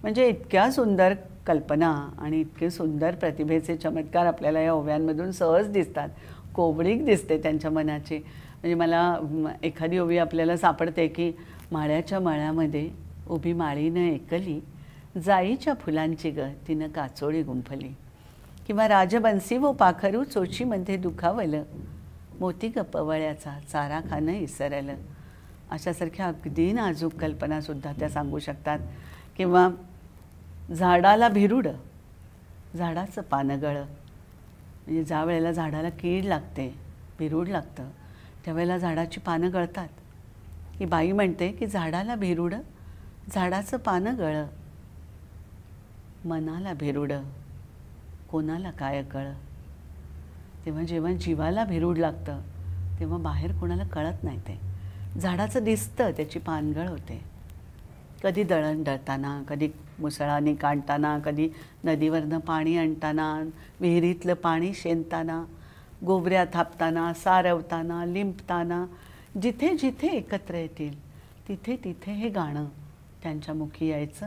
म्हणजे इतक्या सुंदर कल्पना आणि इतके सुंदर प्रतिभेचे चमत्कार आपल्याला या ओव्यांमधून सहज दिसतात. कोवळीक दिसते त्यांच्या मनाची. म्हणजे मला एखादी ओवी आपल्याला सापडते की माळ्याच्या माळ्यामध्ये उभी माळीनं एकली जाईच्या फुलांची ग तिनं काचोळी गुंफली. किंवा राजबंसी व पाखरू चोचीमध्ये दुखावलं. मोती ग पवळ्याचा चारा खाणं इसरलं. अशासारख्या अगदी नाजूक कल्पनासुद्धा त्या सांगू शकतात. किंवा झाडाला भिरुड. झाडाचं पानगळं म्हणजे ज्या वेळेला झाडाला कीड लागते भिरूड लागतं त्यावेळेला झाडाची पानं गळतात. ही बाई म्हणते की झाडाला भिरुड झाडाचं पानं गळं. मनाला भिरुड. कोणाला काय कळ? तेव्हा जेव्हा जीवाला भिरूड लागतं तेव्हा बाहेर कोणाला कळत नाही ते. झाडाचं दिसतं त्याची पानगळ होते. कधी दळण दळताना कधी मुसळाने काढताना कधी नदीवरनं पाणी आणताना विहिरीतलं पाणी शेणताना गोवऱ्या थापताना सारवताना लिंपताना जिथे जिथे एकत्र येतील तिथे तिथे हे गाणं त्यांच्या मुखी यायचं.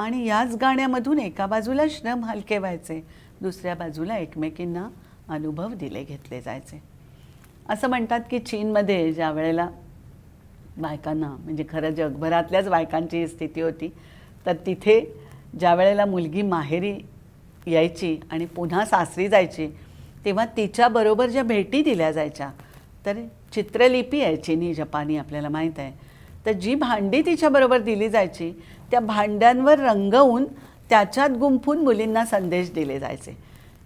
आणि याच गाण्यामधून एका बाजूला श्रम हलके व्हायचे दुसऱ्या बाजूला एकमेकींना अनुभव दिले घेतले जायचे. असं म्हणतात की चीनमध्ये ज्या वेळेला बायकांना म्हणजे खरं जगभरातल्याच बायकांची ही स्थिती होती तर तिथे ज्या वेळेला मुलगी माहेरी यायची आणि पुन्हा सासरी जायची तेव्हा तिच्याबरोबर ज्या भेटी दिल्या जायच्या तर चित्रलिपी आहे चिनी जपानी आपल्याला माहीत आहे. तर जी भांडी तिच्याबरोबर दिली जायची त्या भांड्यांवर रंगवून त्याच्यात गुंफून मुलींना संदेश दिले जायचे.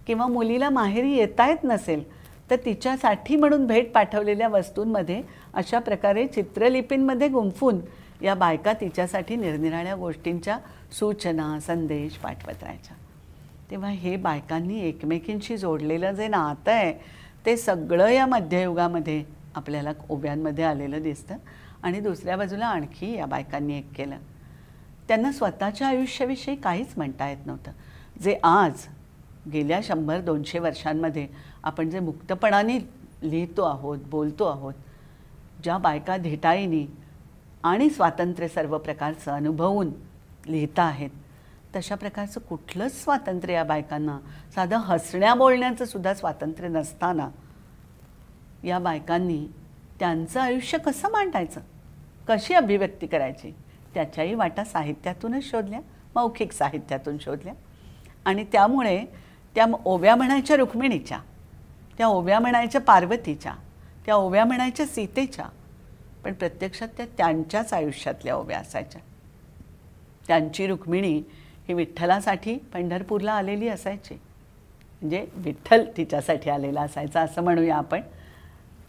किंवा मुलीला माहेरी येता येत नसेल तर तिच्यासाठी म्हणून भेट पाठवलेल्या वस्तूंमध्ये अशा प्रकारे चित्रलिपींमध्ये गुंफून या बायका तिच्यासाठी निरनिराळ्या गोष्टींच्या सूचना संदेश पाठवत राहायच्या. तेव्हा हे बायकांनी एकमेकींशी जोडलेलं जे नातं आहे ते सगळं या मध्ययुगामध्ये आपल्याला ओव्यांमध्ये आलेलं दिसतं. आणि दुसऱ्या बाजूला आणखी या बायकांनी एक केलं. त्यांना स्वतःच्या आयुष्याविषयी काहीच म्हणता येत नव्हतं. जे आज गेल्या शंभर दोनशे वर्षांमध्ये आपण जे मुक्तपणाने लिहितो आहोत बोलतो आहोत ज्या बायका धिटाईनी आणि स्वातंत्र्य सर्व प्रकारचं अनुभवून लिहिता आहेत तशा प्रकारचं कुठलंच स्वातंत्र्य या बायकांना साधं हसण्या बोलण्याचं सुद्धा स्वातंत्र्य नसताना या बायकांनी त्यांचं आयुष्य कसं मांडायचं? कशी अभिव्यक्ती करायची? त्याच्याही वाटा साहित्यातूनच शोधल्या मौखिक साहित्यातून शोधल्या. आणि त्यामुळे त्या ओव्या म्हणायच्या रुक्मिणीच्या त्या ओव्या म्हणायच्या पार्वतीच्या त्या ओव्या म्हणायच्या सीतेच्या पण प्रत्यक्षात त्या त्यांच्याच आयुष्यातल्या ओव्या असायच्या. त्यांची रुक्मिणी ही विठ्ठलासाठी पंढरपूरला आलेली असायची. म्हणजे विठ्ठल तिच्यासाठी आलेला असायचा असं म्हणूया आपण.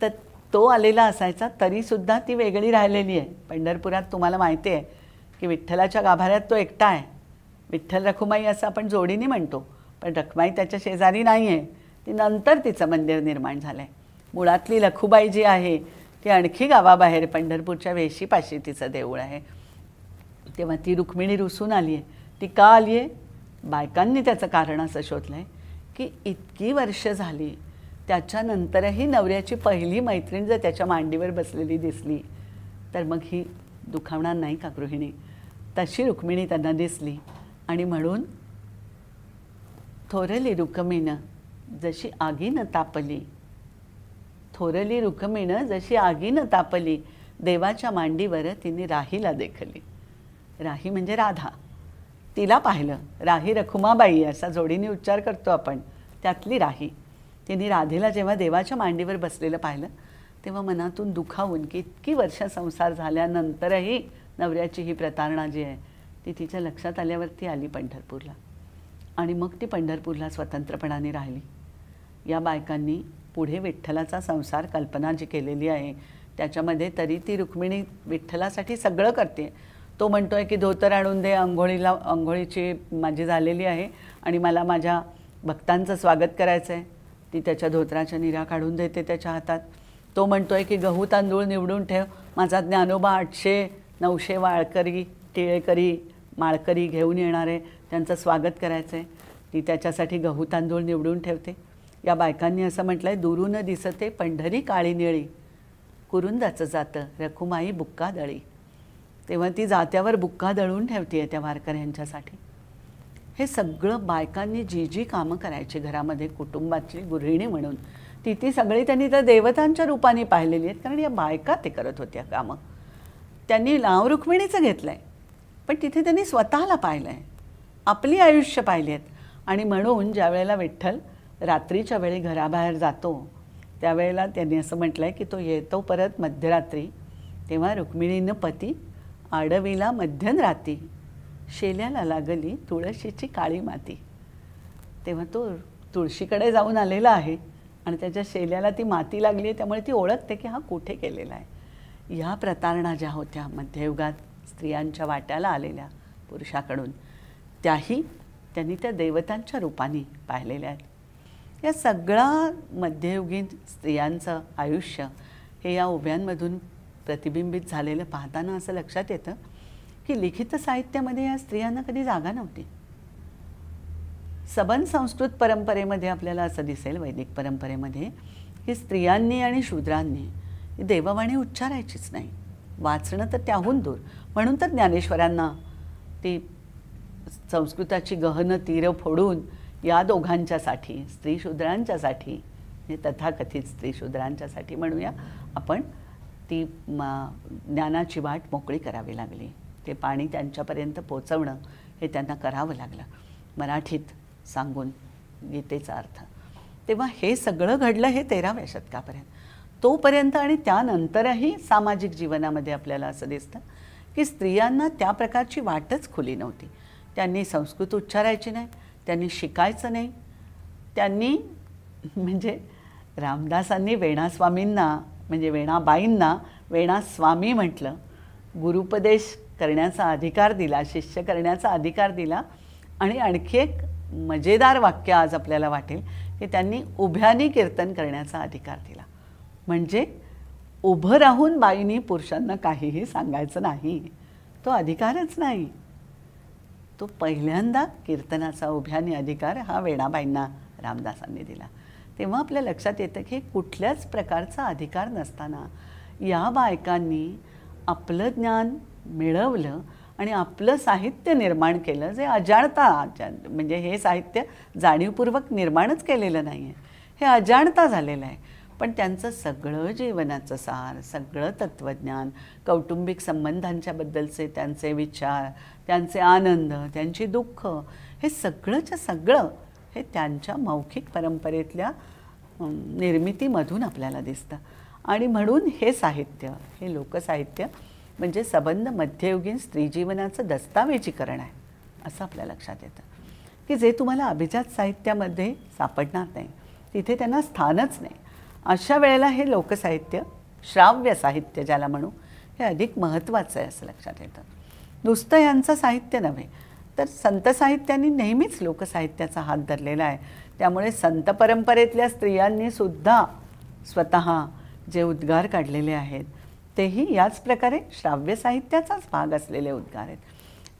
तर तो आलेला असायचा तरीसुद्धा ती वेगळी राहिलेली आहे. पंढरपुरात तुम्हाला माहिती आहे की विठ्ठलाच्या गाभाऱ्यात तो एकटा आहे. विठ्ठल रखुमाई असं आपण जोडीने म्हणतो पण रखुमाई त्याच्या शेजारी नाही आहे. ती नंतर तिचं मंदिर निर्माण झालं आहे मुळातली लखुबाई जी आहे ती आणखी गावाबाहेर पंढरपूरच्या वेशीपाशी तिचं देऊळ आहे. तेव्हा ती रुक्मिणी रुसून आली आहे. ती का आली आहे? बायकांनी त्याचं कारण असं शोधलं आहे की इतकी वर्ष झाली त्याच्यानंतरही नवऱ्याची पहिली मैत्रीण जर त्याच्या मांडीवर बसलेली दिसली तर मग ही दुखावणार नाही का गृहिणी? तशी रुक्मिणी त्यांना दिसली आणि म्हणून थोरली रुक्मिणं जशी आगीनं तापली थोरली रुक्मिणं जशी आगीनं तापली देवाच्या मांडीवर तिने राहीला देखली. राही म्हणजे राधा. तिला पाहिलं राही रखुमाबाई असा जोडीने उच्चार करतो आपण त्यातली राही. तिने राधेला जेव्हा देवाच्या मांडीवर बसलेलं पाहिलं तेव्हा मनातून दुखावून की इतकी वर्ष संसार झाल्यानंतरही नवऱ्याची ही प्रतारणा जी आहे ती तिच्या लक्षात आल्यावरती आली पंढरपूरला. आणि मग ती पंढरपूरला स्वतंत्रपणाने राहिली. या बायकांनी पुढे विठ्ठलाचा संसार कल्पना जी केलेली आहे त्याच्यामध्ये तरी ती रुक्मिणी विठ्ठलासाठी सगळं करते. तो म्हणतो आहे की धोतर आणून दे आंघोळीला आंघोळीची माझी झालेली आहे आणि मला माझ्या भक्तांचं स्वागत करायचं आहे ती त्याच्या धोत्राच्या निरा काढून देते त्याच्या हातात. तो म्हणतोय की गहू तांदूळ निवडून ठेव. माझा ज्ञानोबा आठशे नऊशे वाळकरी टिळेकरी माळकरी घेऊन येणारे त्यांचं स्वागत करायचं आहे ती त्याच्यासाठी गहू तांदूळ निवडून ठेवते. या बायकांनी असं म्हटलं आहे दुरून दिसते पंढरी काळी निळी. कुरुंदाचं जातं रखुमाई बुक्का दळी तेव्हा ती जात्यावर बुक्का दळून ठेवते आहे त्या वारकऱ्यांच्यासाठी. हे सगळं बायकांनी जी जी कामं करायची घरामध्ये कुटुंबातली गृहिणी म्हणून. ती ती सगळी त्यांनी तर देवतांच्या रूपाने पाहिलेली आहेत कारण या बायका ते करत होत्या कामं. त्यांनी नाव रुक्मिणीचं घेतलं आहे पण तिथे त्यांनी स्वतःला पाहिलं आहे आपली आयुष्य पाहिली आहेत. आणि म्हणून ज्या वेळेला विठ्ठल रात्रीच्या वेळी घराबाहेर जातो त्यावेळेला त्यांनी असं म्हटलं आहे की तो येतो परत मध्यरात्री तेव्हा रुक्मिणीनं पती आडवीला मध्यनरात्री शेल्याला लागली तुळशीची काळी माती. तेव्हा तो तुळशीकडे जाऊन आलेला आहे आणि त्याच्या शेल्याला ती माती लागली आहे त्यामुळे ती ओळखते की हा कुठे केलेला आहे. ह्या प्रतारणा ज्या होत्या मध्ययुगात स्त्रियांच्या वाट्याला आलेल्या पुरुषाकडून त्याही त्यांनी त्या देवतांच्या रूपाने पाहिलेल्या आहेत. या सगळा मध्ययुगीन स्त्रियांचं आयुष्य हे या उभ्यांमधून प्रतिबिंबित झालेलं पाहताना असं लक्षात येतं की लिखित साहित्यामध्ये या स्त्रियांना कधी जागा नव्हती. सबन संस्कृत परंपरेमध्ये आपल्याला असं दिसेल वैदिक परंपरेमध्ये की स्त्रियांनी आणि शूद्रांनी ही देववाणी उच्चारायचीच नाही. वाचणं तर त्याहून दूर. म्हणून तर ज्ञानेश्वरांना ती संस्कृताची गहन तीरं फोडून या दोघांच्यासाठी स्त्री शूद्रांच्यासाठी म्हणजे तथाकथित स्त्री शूद्रांच्यासाठी म्हणूया आपण ती ज्ञानाची वाट मोकळी करावी लागली. ते पाणी त्यांच्यापर्यंत पोचवणं हे त्यांना करावं लागलं. मराठीत सांगून गीतेचा अर्थ. तेव्हा हे सगळं घडलं हे तेराव्या शतकापर्यंत. तोपर्यंत आणि त्यानंतरही सामाजिक जीवनामध्ये आपल्याला असं दिसतं की स्त्रियांना त्या प्रकारची वाटच खुली नव्हती. त्यांनी संस्कृत उच्चारायची नाही त्यांनी शिकायचं नाही. त्यांनी म्हणजे रामदासांनी वेणास्वामींना म्हणजे वेणाबाईंना वेणास्वामी म्हटलं. गुरुपदेश करण्याचा अधिकार दिला शिष्य करण्याचा अधिकार दिला आणि आणखी एक मजेदार वाक्य आज आपल्याला वाटेल की त्यांनी उभ्याने कीर्तन करण्याचा अधिकार दिला. म्हणजे उभं राहून बाईंनी पुरुषांना काहीही सांगायचं नाही तो अधिकारच नाही. तो पहिल्यांदा कीर्तनाचा उभ्याने अधिकार हा वेणाबाईंना रामदासांनी दिला. तेव्हा आपल्या लक्षात येतं की कुठल्याच प्रकारचा अधिकार नसताना या बायकांनी आपलं ज्ञान मिळवलं आणि आपलं साहित्य निर्माण केलं जे अजाणता म्हणजे हे साहित्य जाणीवपूर्वक निर्माणच केलेलं नाही आहे हे अजाणता झालेलं आहे. पण त्यांचं सगळं जीवनाचं सार सगळं तत्त्वज्ञान कौटुंबिक संबंधांच्याबद्दलचे त्यांचे विचार त्यांचे आनंद त्यांची दुःख हे सगळंच्या सगळं हे त्यांच्या मौखिक परंपरेतल्या निर्मितीमधून आपल्याला दिसतं. आणि म्हणून हे साहित्य हे लोकसाहित्य म्हणजे सबंध मध्ययुगीन स्त्रीजीवनाचं दस्तावेजीकरण आहे असं आपल्या लक्षात येतं. की जे तुम्हाला अभिजात साहित्यामध्ये सापडणार नाही तिथे त्यांना स्थानच नाही. अशा वेळेला हे लोकसाहित्य श्राव्य साहित्य ज्याला म्हणू हे अधिक महत्त्वाचं आहे असं लक्षात येतं. नुसतं यांचं साहित्य नव्हे तर संत साहित्यांनी नेहमीच लोकसाहित्याचा हात धरलेला आहे. त्यामुळे संत परंपरेतल्या स्त्रियांनी सुद्धा स्वतः जे उद्गार काढलेले आहेत तेही याच प्रकारे श्राव्य साहित्याचाच भाग असलेले उद्गार आहेत.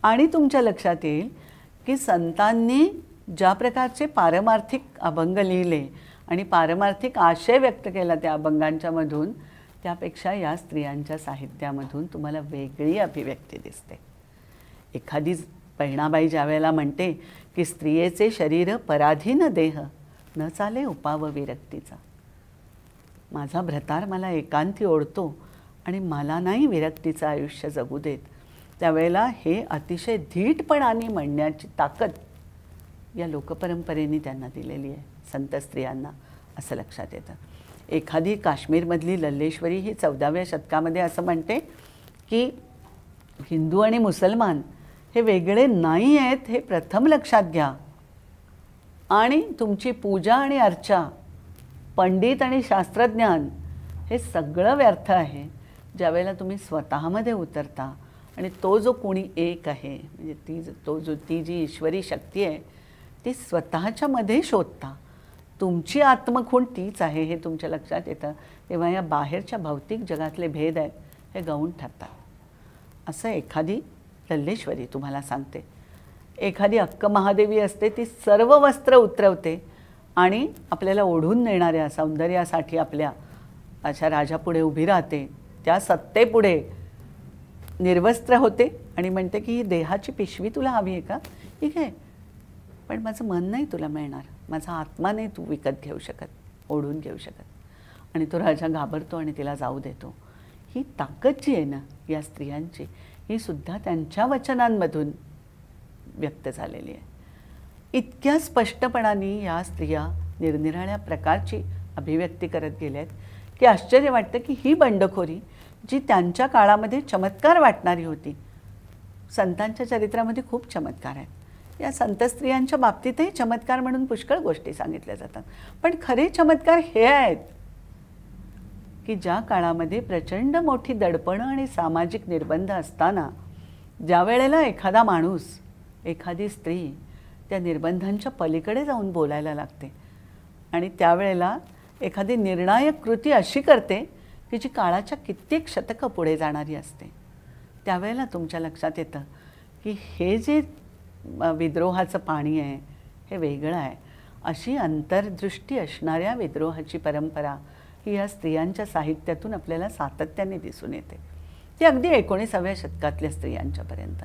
आणि तुमच्या लक्षात येईल की संतांनी ज्या प्रकारचे पारमार्थिक अभंग लिहिले आणि पारमार्थिक आशय व्यक्त केला त्या अभंगांच्या मधून त्यापेक्षा या स्त्रियांच्या साहित्यामधून तुम्हाला वेगळी अभिव्यक्ती दिसते. एखादी बहिणाबाई ज्या वेळेला म्हणते की स्त्रियेचे शरीर पराधीन देह न चाले उपाव विरक्तीचा. माझा भ्रतार मला एकांती ओढतो आणि मला नाही विरक्तीचं आयुष्य जगू देत. त्यावेळेला हे अतिशय धीटपणाने म्हणण्याची ताकद या लोकपरंपरेने त्यांना दिलेली आहे संत स्त्रियांना असं लक्षात येतं. एखादी काश्मीरमधली लल्लेश्वरी ही चौदाव्या शतकामध्ये असं म्हणते की हिंदू आणि मुसलमान हे वेगळे नाही आहेत हे प्रथम लक्षात घ्या. आणि तुमची पूजा आणि अर्चा पंडित आणि शास्त्रज्ञान हे सगळं व्यर्थ आहे. ज्यावेळेला तुम्ही स्वतःमध्ये उतरता आणि तो जो कोणी एक आहे म्हणजे ती ज- तो जो ती जी ईश्वरी शक्ती आहे ती स्वतःच्या मध्ये शोधता. तुमची आत्मखूण तीच आहे हे तुमच्या लक्षात येतं. तेव्हा या बाहेरच्या भौतिक जगातले भेद आहेत हे गौण ठरतात. असं एखादी लल्लेश्वरी तुम्हाला सांगते. एखादी अक्क महादेवी असते ती सर्व वस्त्र उतरवते आणि आपल्याला ओढून नेणाऱ्या सौंदर्यासाठी आपल्या अशा राजापुढे उभी राहते. त्या सत्तेपुढे निर्वस्त्र होते आणि म्हणते की ही देहाची पिशवी तुला हवी आहे का? ठीक आहे. पण माझं मन नाही तुला मिळणार. माझा आत्मा नाही तू विकत घेऊ शकत ओढून घेऊ शकत. आणि तो राजा घाबरतो आणि तिला जाऊ देतो. ही ताकद जी आहे ना या स्त्रियांची ही सुद्धा त्यांच्या वचनांमधून व्यक्त झालेली आहे. इतक्या स्पष्टपणाने या स्त्रिया निरनिराळ्या प्रकारची अभिव्यक्ती करत गेल्या आहेत की आश्चर्य वाटतं की ही बंडखोरी जी त्यांच्या काळामध्ये चमत्कार वाटणारी होती. संतांच्या चरित्रामध्ये खूप चमत्कार आहेत. या संत स्त्रियांच्या बाबतीतही चमत्कार म्हणून पुष्कळ गोष्टी सांगितल्या जातात. पण खरे चमत्कार हे आहेत की ज्या काळामध्ये प्रचंड मोठी दडपणं आणि सामाजिक निर्बंध असताना ज्या वेळेला एखादा माणूस एखादी स्त्री त्या निर्बंधांच्या पलीकडे जाऊन बोलायला लागते आणि त्यावेळेला एखादी निर्णायक कृती अशी करते की जी काळाच्या कित्येक शतकं पुढे जाणारी असते. त्यावेळेला तुमच्या लक्षात येतं की हे जे विद्रोहाचं पाणी आहे हे वेगळं आहे. अशी अंतर्दृष्टी असणाऱ्या विद्रोहाची परंपरा ही या स्त्रियांच्या साहित्यातून आपल्याला सातत्याने दिसून येते. ती अगदी एकोणीसाव्या शतकातल्या स्त्रियांच्यापर्यंत.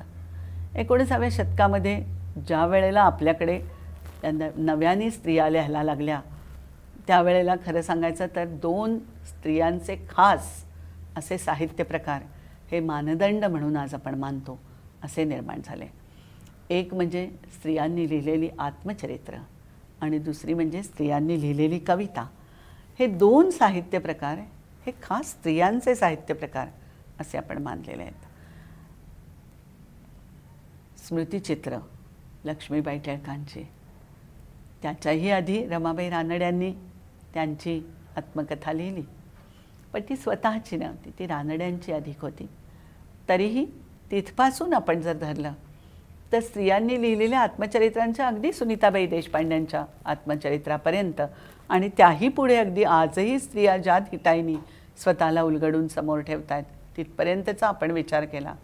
एकोणीसाव्या शतकामध्ये ज्या वेळेला आपल्याकडे न नव्याने स्त्रिया लिहायला लागल्या त्यावेळेला खरं सांगायचं तर दोन स्त्रियांचे खास असे साहित्य प्रकार हे मानदंड म्हणून आज आपण मानतो असे निर्माण झाले. एक म्हणजे स्त्रियांनी लिहिलेली आत्मचरित्र आणि दुसरी म्हणजे स्त्रियांनी लिहिलेली कविता. हे दोन साहित्य प्रकार हे खास स्त्रियांचे साहित्य प्रकार असे आपण मानलेले आहेत. स्मृतिचित्र लक्ष्मीबाई टिळकांची. त्याच्याही आधी रमाबाई रानड्यांनी त्यांची आत्मकथा लिहिली. पण ती स्वतःची नव्हती ती रानड्यांची अधिक होती. तरीही तिथपासून आपण जर धरलं तर स्त्रियांनी लिहिलेल्या आत्मचरित्रांच्या अगदी सुनीताबाई देशपांड्यांच्या आत्मचरित्रापर्यंत आणि त्याही पुढे अगदी आजही स्त्रिया ज्या धिटाईनी स्वतःला उलगडून समोर ठेवत आहेत तिथपर्यंतचा आपण विचार केला.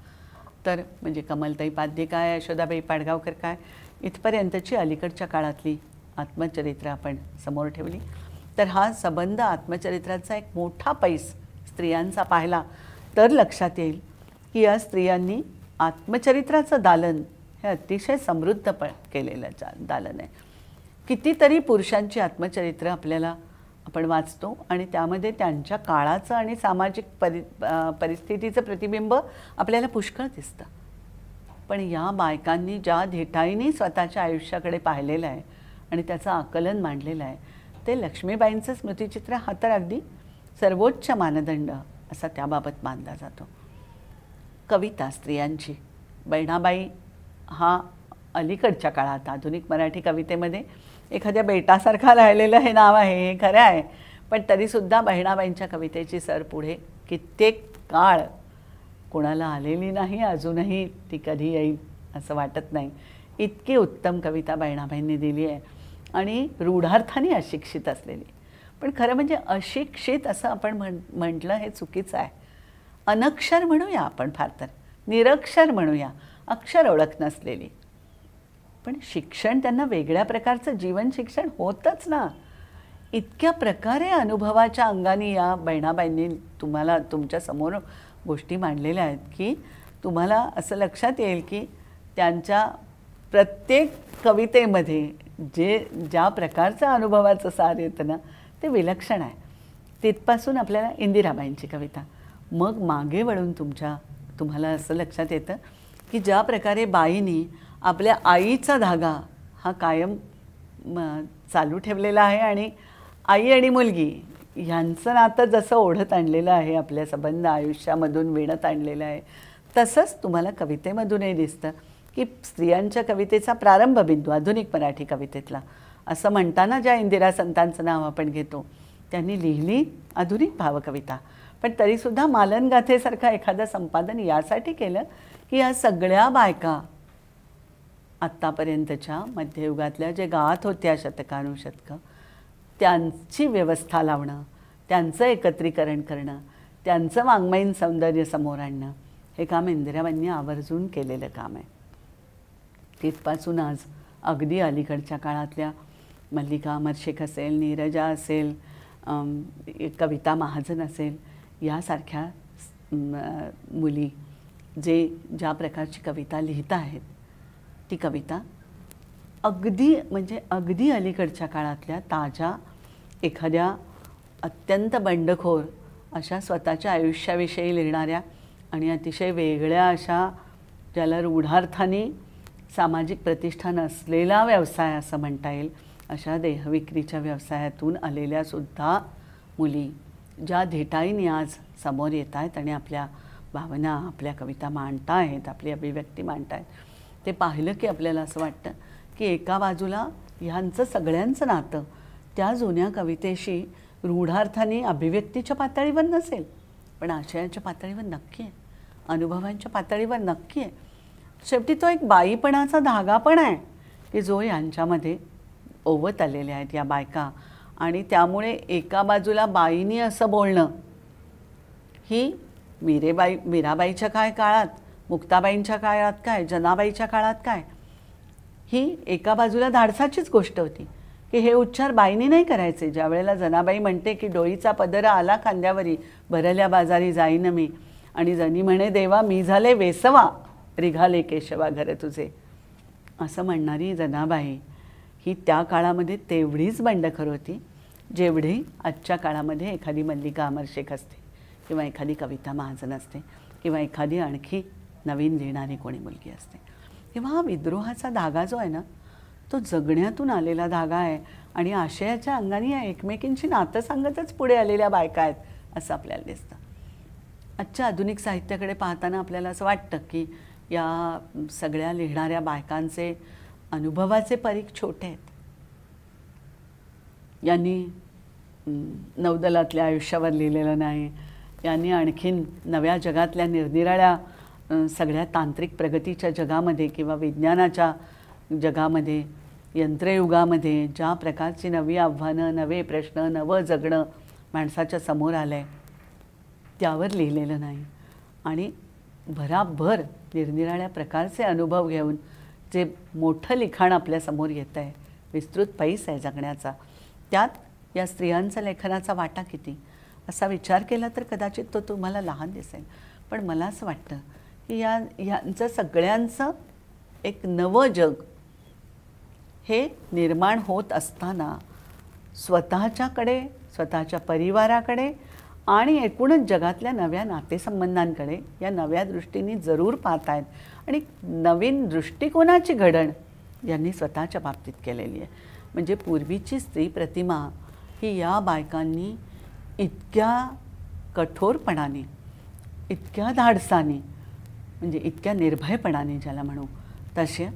तर म्हणजे कमलताई पाध्ये काय यशोदाबाई पाडगावकर काय इथपर्यंतची अलीकडच्या काळातली आत्मचरित्र आपण समोर ठेवली. तर हा संबंध आत्मचरित्राचा एक मोठा पैस स्त्रियांचा पाहिला. तर लक्षात येईल की या स्त्रियांनी आत्मचरित्राचं दालन हे अतिशय समृद्ध प केलेलं जा दालन आहे. कितीतरी पुरुषांची आत्मचरित्र आपल्याला आपण वाचतो आणि त्यामध्ये त्यांच्या काळाचं आणि सामाजिक परि परिस्थितीचं प्रतिबिंब आपल्याला पुष्कळ दिसतं. पण या बायकांनी ज्या धिटाईने स्वतःच्या आयुष्याकडे पाहिलेलं आहे आणि त्याचं आकलन मांडलेलं आहे ते लक्ष्मीबाईंचं स्मृतिचित्र हा तर अगदी सर्वोच्च मानदंड असा त्याबाबत मानला जातो. कविता स्त्रियांची. बहिणाबाई हा अलीकडच्या काळात आधुनिक मराठी कवितेमध्ये एखाद्या बेटासारखा राहिलेलं हे नाव आहे हे खरं आहे. पण तरीसुद्धा बहिणाबाईंच्या कवितेची सर पुढे कित्येक काळ कोणाला आलेली नाही अजूनही ती कधी येईल असं वाटत नाही. इतकी उत्तम कविता बहिणाबाईंनी दिली आहे. आणि रूढार्थाने अशिक्षित असलेली. पण खरं म्हणजे अशिक्षित असं आपण म्हण म्हटलं हे चुकीचं आहे. अनक्षर म्हणूया आपण फार तर. निरक्षर म्हणूया. अक्षर ओळख नसलेली. पण शिक्षण त्यांना वेगळ्या प्रकारचं जीवन शिक्षण होतच ना. इतक्या प्रकारे अनुभवाच्या अंगाने या बहिणाबाईंनी तुम्हाला तुमच्यासमोर गोष्टी मांडलेल्या आहेत की तुम्हाला असं लक्षात येईल की त्यांच्या प्रत्येक कवितेमध्ये जे ज्या प्रकारचं अनुभवाचं सार येतं ना ते विलक्षण आहे. तिथपासून आपल्याला इंदिराबाईंची कविता. मग मागे वळून तुमच्या तुम्हाला असं लक्षात येतं की ज्या प्रकारे बाईनी आपल्या आईचा धागा हा कायम चालू ठेवलेला आहे आणि आई आणि मुलगी ह्यांचं नातं जसं ओढत आणलेलं आहे आपल्या संबंध आयुष्यामधून विणत आणलेलं आहे तसंच तुम्हाला कवितेमधूनही दिसतं. की स्त्रियांच्या कवितेचा प्रारंभ बिंदू आधुनिक मराठी कवितेतला. असं म्हणताना ज्या इंदिरा संतांचं नाव आपण घेतो त्यांनी लिहिली आधुनिक भावकविता. पण तरीसुद्धा मालनगाथेसारखं एखादं संपादन यासाठी केलं की या सगळ्या बायका आत्तापर्यंतच्या मध्ययुगातल्या जे गात होत्या शतकानुशतकं त्यांची व्यवस्था लावणं त्यांचं एकत्रीकरण करणं त्यांचं वाङ्मयीन सौंदर्य समोर आणणं हे काम इंदिराबाईंनी आवर्जून केलेलं काम आहे. तिथपासून आज अगदी अलीकडच्या काळातल्या मल्लिका अमरशेख असेल नीरजा असेल कविता महाजन असेल यासारख्या मुली जे ज्या प्रकारची कविता लिहित आहेत ती कविता अगदी म्हणजे अगदी अलीकडच्या काळातल्या ताज्या एखाद्या अत्यंत बंडखोर अशा स्वतःच्या आयुष्याविषयी लिहिणाऱ्या आणि अतिशय वेगळ्या अशा ज्याला रूढार्थाने सामाजिक प्रतिष्ठान असलेला व्यवसाय असं म्हणता येईल. अशा देहविक्रीच्या व्यवसायातून आलेल्या सुद्धा मुली ज्या धेटाईने आज समोर येत आहेत आणि आपल्या भावना आपल्या कविता मांडता आहेत आपली अभिव्यक्ती मांडत आहेत ते पाहिलं की आपल्याला असं वाटतं की एका बाजूला ह्यांचं सगळ्यांचं नातं त्या जुन्या कवितेशी रूढार्थाने अभिव्यक्तीच्या पातळीवर नसेल. पण आशयाच्या पातळीवर नक्की आहे. अनुभवांच्या पातळीवर नक्की आहे. शेवटी तो एक बाईपणाचा धागा पण आहे की जो यांच्यामध्ये ओवत आलेल्या आहेत या बायका. आणि त्यामुळे एका बाजूला बाईनी असं बोलणं ही मीरेबाई मीराबाईच्या काय काळात मुक्ताबाईंच्या काळात काय जनाबाईच्या काळात काय? ही एका बाजूला धाडसाचीच गोष्ट होती की हे उच्चार बाईने नाही करायचे. ज्या वेळेला जनाबाई म्हणते की डोळीचा पदरा आला खांद्यावरी भरल्या बाजारी जाईन मी. आणि जनी म्हणे देवा मी झाले वेसवा. रिघाले केशवा घर तुझे. असं म्हणणारी जनाबाई ही त्या काळामध्ये तेवढीच बंडखर होती जेवढी आजच्या काळामध्ये एखादी मल्लिका अमरशेख असते किंवा एखादी कविता महाजन असते किंवा एखादी आणखी नवीन लिहिणारी कोणी मुलगी असते. तेव्हा हा विद्रोहाचा धागा जो आहे ना तो जगण्यातून आलेला धागा आहे आणि आशयाच्या अंगाने या एकमेकींशी नातं सांगतच पुढे आलेल्या बायका आहेत असं आपल्याला दिसतं. आजच्या आधुनिक साहित्याकडे पाहताना आपल्याला असं वाटतं की या सगळ्या लिहिणाऱ्या बायकांचे अनुभवाचे परीख छोटे आहेत. यांनी नौदलातल्या आयुष्यावर लिहिलेलं नाही. यांनी आणखीन नव्या जगातल्या निरनिराळ्या सगळ्या तांत्रिक प्रगतीच्या जगामध्ये किंवा विज्ञानाच्या जगामध्ये यंत्रयुगामध्ये ज्या प्रकारची नवी आव्हानं नवे प्रश्न नवं जगणं माणसाच्या समोर आलं आहे त्यावर लिहिलेलं नाही. आणि भराभर निरनिराळ्या प्रकारचे अनुभव घेऊन जे मोठं लिखाण आपल्यासमोर येतं आहे विस्तृत पैस आहे जगण्याचा. त्यात या स्त्रियांचा लेखनाचा वाटा किती? असा विचार केला तर कदाचित तो तुम्हाला लहान दिसेल. पण मला असं वाटतं की या ह्यांचं सगळ्यांचं एक नवं जग हे निर्माण होत असताना स्वतःच्याकडे स्वतःच्या परिवाराकडे आणि एकूणच जगातल्या नव्या नातेसंबंधांकडे या नव्या दृष्टीने जरूर पाहत आहेत आणि नवीन दृष्टिकोनाची घडण यांनी स्वतःच्या बाबतीत केलेली आहे. म्हणजे पूर्वीची स्त्री प्रतिमा ही या बायकांनी इतक्या कठोरपणाने इतक्या धाडसाने म्हणजे इतक्या निर्भयपणाने ज्याला म्हणू तसे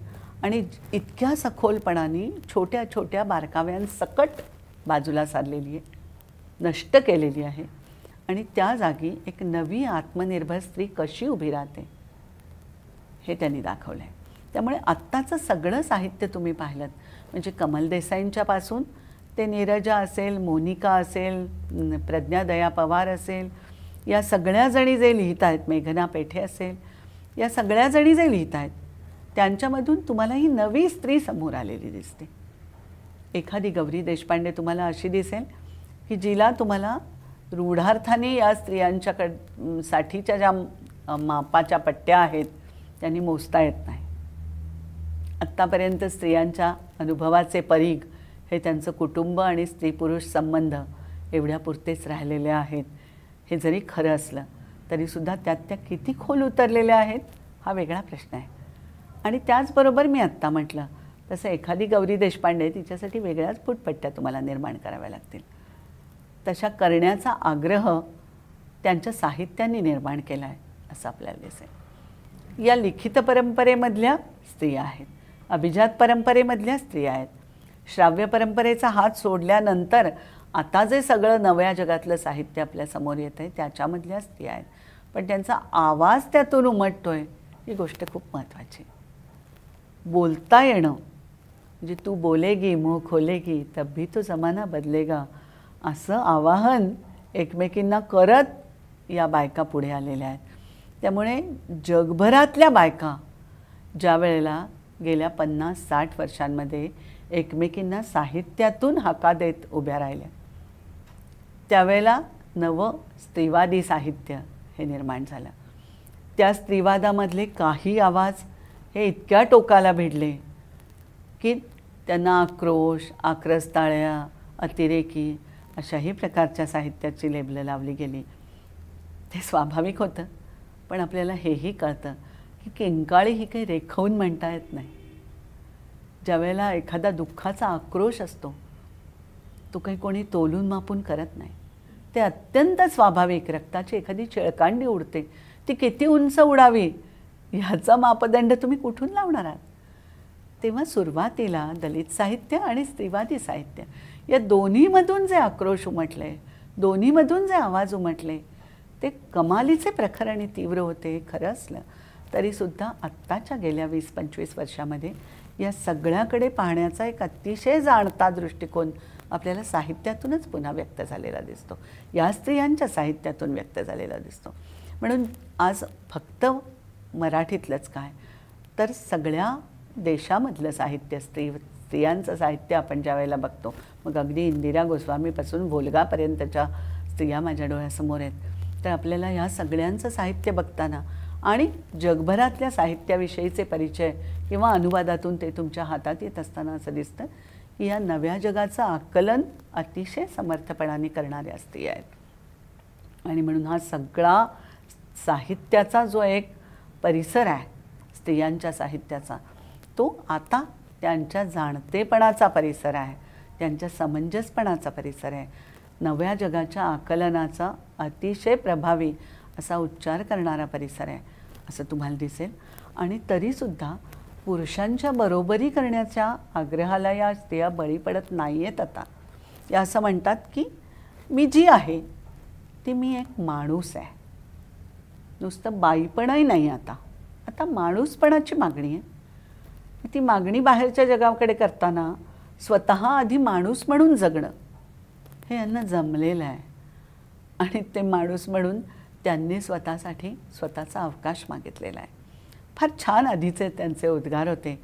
आणि इतक्या सखोलपणाने छोट्या छोट्या बारकाव्यांसकट बाजूला सारलेली आहे नष्ट केलेली आहे. आणि त्या जागी एक नवी आत्मनिर्भर स्त्री कशी उभी राहते हे त्यांनी दाखवलं आहे त्यामुळे आत्ताचं सगळं साहित्य तुम्ही पाहिलं म्हणजे कमल देसाईंच्यापासून ते नीरजा असेल मोनिका असेल प्रज्ञा दया पवार असेल या सगळ्या जणी जे लिहित आहेत मेघना पेठे असेल या सगळ्या जणी जे लिहित आहेत त्यांच्यामधून तुम्हाला ही नवी स्त्री समोर आलेली दिसते. एखादी गौरी देशपांडे तुम्हाला अशी दिसेल की जिला तुम्हाला रूढार्थाने या स्त्रियांच्याकड साठीच्या ज्या मापाच्या पट्ट्या आहेत त्यांनी मोजता येत नाही. आत्तापर्यंत स्त्रियांच्या अनुभवाचे परीघ हे त्यांचं कुटुंब आणि स्त्री पुरुष संबंध एवढ्यापुरतेच राहिलेले आहेत. हे जरी खरं असलं तरीसुद्धा त्यात त्या किती खोल उतरलेल्या आहेत हा वेगळा प्रश्न आहे. आणि त्याचबरोबर मी आत्ता म्हटलं तसं एखादी गौरी देशपांडे तिच्यासाठी वेगळ्याच फुटपट्ट्या तुम्हाला निर्माण कराव्या लागतील. तशा करण्याचा आग्रह त्यांच्या साहित्याने निर्माण केला आहे असं आपल्याला दिसेल. या लिखित परंपरेमधल्या स्त्रिया आहेत अभिजात परंपरेमधल्या स्त्रिया आहेत. श्राव्य परंपरेचा हात सोडल्यानंतर आता जे सगळं नव्या जगातलं साहित्य आपल्यासमोर येत आहे त्याच्यामधल्या स्त्रिया आहेत. पण त्यांचा आवाज त्यातून उमटतो आहे ही गोष्ट खूप महत्त्वाची बोलता येणं म्हणजे तू बोलेगी मुंह खोलेगी तब भी तो जमाना बदलेगा असं आवाहन एकमेकींना करत या बायका पुढे आलेल्या आहेत. त्यामुळे जगभरातल्या बायका ज्या वेळेला गेल्या पन्नास साठ वर्षांमध्ये एकमेकींना साहित्यातून हाका देत उभ्या राहिल्या त्यावेळेला नवं स्त्रीवादी साहित्य हे निर्माण झालं. त्या स्त्रीवादामधले काही आवाज हे इतक्या टोकाला भिडले की त्यांना आक्रोश आक्रस्ताळ्या अतिरेकी अशाही प्रकारच्या साहित्याची लेबलं लावली गेली. ते स्वाभाविक होतं पण आपल्याला हेही कळतं की किंकाळी ही काही रेखवून म्हणता येत नाही. ज्यावेळेला एखादा दुःखाचा आक्रोश असतो तो काही कोणी तोलून मापून करत नाही. ते अत्यंत स्वाभाविक रक्ताची एखादी चिळकांडी उडते. ती किती उंच उडावी ह्याचा मापदंड तुम्ही कुठून लावणार आहात? तेव्हा सुरुवातीला दलित साहित्य आणि स्त्रीवादी साहित्य या दोन्हीमधून जे आक्रोश उमटले दोन्हीमधून जे आवाज उमटले ते कमालीचे प्रखर आणि तीव्र होते खरं असलं. तरीसुद्धा आत्ताच्या गेल्या वीस पंचवीस वर्षामध्ये या सगळ्याकडे पाहण्याचा एक अतिशय जाणता दृष्टिकोन आपल्याला साहित्यातूनच पुन्हा व्यक्त झालेला दिसतो. या स्त्रियांच्या साहित्यातून व्यक्त झालेला दिसतो. म्हणून आज फक्त मराठीतलंच काय? तर सगळ्या देशामधलं साहित्य स्त्री स्त्रियांचं साहित्य आपण ज्या वेळेला बघतो मग अगदी इंदिरा गोस्वामीपासून भोलगापर्यंतच्या स्त्रिया माझ्या डोळ्यासमोर आहेत. तर आपल्याला ह्या सगळ्यांचं साहित्य बघताना आणि जगभरातल्या साहित्याविषयीचे परिचय किंवा अनुवादातून ते तुमच्या हातात येत असताना असं दिसतं की या नव्या जगाचं आकलन अतिशय समर्थपणाने करणाऱ्या स्त्रिया आहेत. आणि म्हणून हा सगळा साहित्याचा जो एक परिसर आहे स्त्रियांच्या साहित्याचा तो आता त्यांच्या जाणतेपणाचा परिसर आहे. त्यांच्या समंजसपणाचा परिसर आहे. नव्या जगाच्या आकलनाचा अतिशय प्रभावी असा उच्चार करणारा परिसर आहे. असं तुम्हाला दिसेल. आणि तरीसुद्धा पुरुषांच्या बरोबरी करण्याच्या आग्रहाला या स्त्रिया बळी पडत नाही आहेत आता. या असं म्हणतात की मी जी आहे ती मी एक माणूस आहे. नुसतं बाईपणही नाही आता. आता माणूसपणाची मागणी आहे. ती मागणी बाहेरच्या जगाकडे करताना स्वतः आधी माणूस म्हणून जगणं. हे यांना जमलेलं आहे. आणि ते माणूस म्हणून त्यांनी स्वतःसाठी स्वतःचा अवकाश मागितलेला आहे. फार छान आधीचे त्यांचे उद्गार होते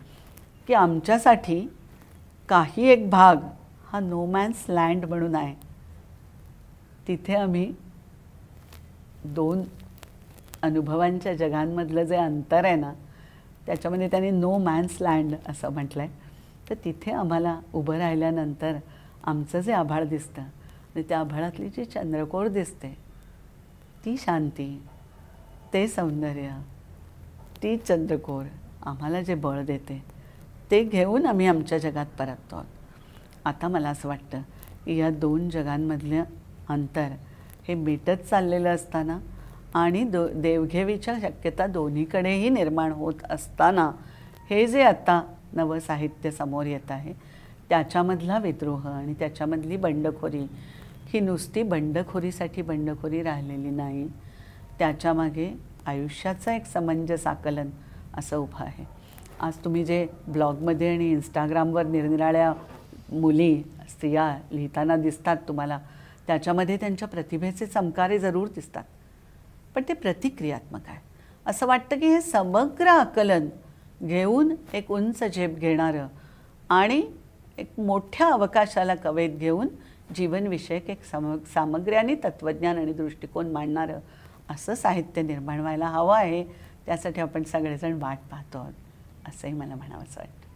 की आमच्यासाठी काही एक भाग हा नो मॅन्स लँड म्हणून आहे. तिथे आम्ही दोन अनुभवांच्या जगांमधलं जे अंतर आहे ना त्याच्यामध्ये त्यांनी नो मॅन्स लँड असं म्हटलं आहे तर तिथे आम्हाला उभं राहिल्यानंतर आमचं जे आभाळ दिसतं आणि त्या आभाळातली जी चंद्रकोर दिसते ती शांती ते सौंदर्य ती चंद्रकोर आम्हाला जे बळ देते ते घेऊन आम्ही आमच्या जगात परततो. आहोत आता मला असं वाटतं की या दोन जगांमधलं अंतर हे मिटत चाललेलं असताना आणि दो देवघेवीच्या शक्यता दोन्हीकडेही निर्माण होत असताना हे जे आता नवं साहित्य समोर येत आहे. त्याच्यामधला विद्रोह आणि त्याच्यामधली बंडखोरी ही नुसती बंडखोरीसाठी बंडखोरी राहिलेली नाही. त्याच्यामागे आयुष्याचं एक समंजस आकलन असं उभं आहे. आज तुम्ही जे ब्लॉगमध्ये आणि इंस्टाग्रामवर निरनिराळ्या मुली स्त्रिया लिहिताना दिसतात तुम्हाला त्याच्यामध्ये त्यांच्या प्रतिभेचे चमकारे जरूर दिसतात. पण ते प्रतिक्रियात्मक आहे. असं वाटतं की हे समग्र आकलन घेऊन एक उंच झेप घेणारं आणि एक मोठ्या अवकाशाला कवेत घेऊन जीवनविषयक एक सम सामग्री आणि तत्त्वज्ञान आणि दृष्टिकोन मांडणारं असं साहित्य निर्माण व्हायला हवं आहे. त्यासाठी आपण सगळेजण वाट पाहतो आहोत असंही मला म्हणावंसं वाटतं.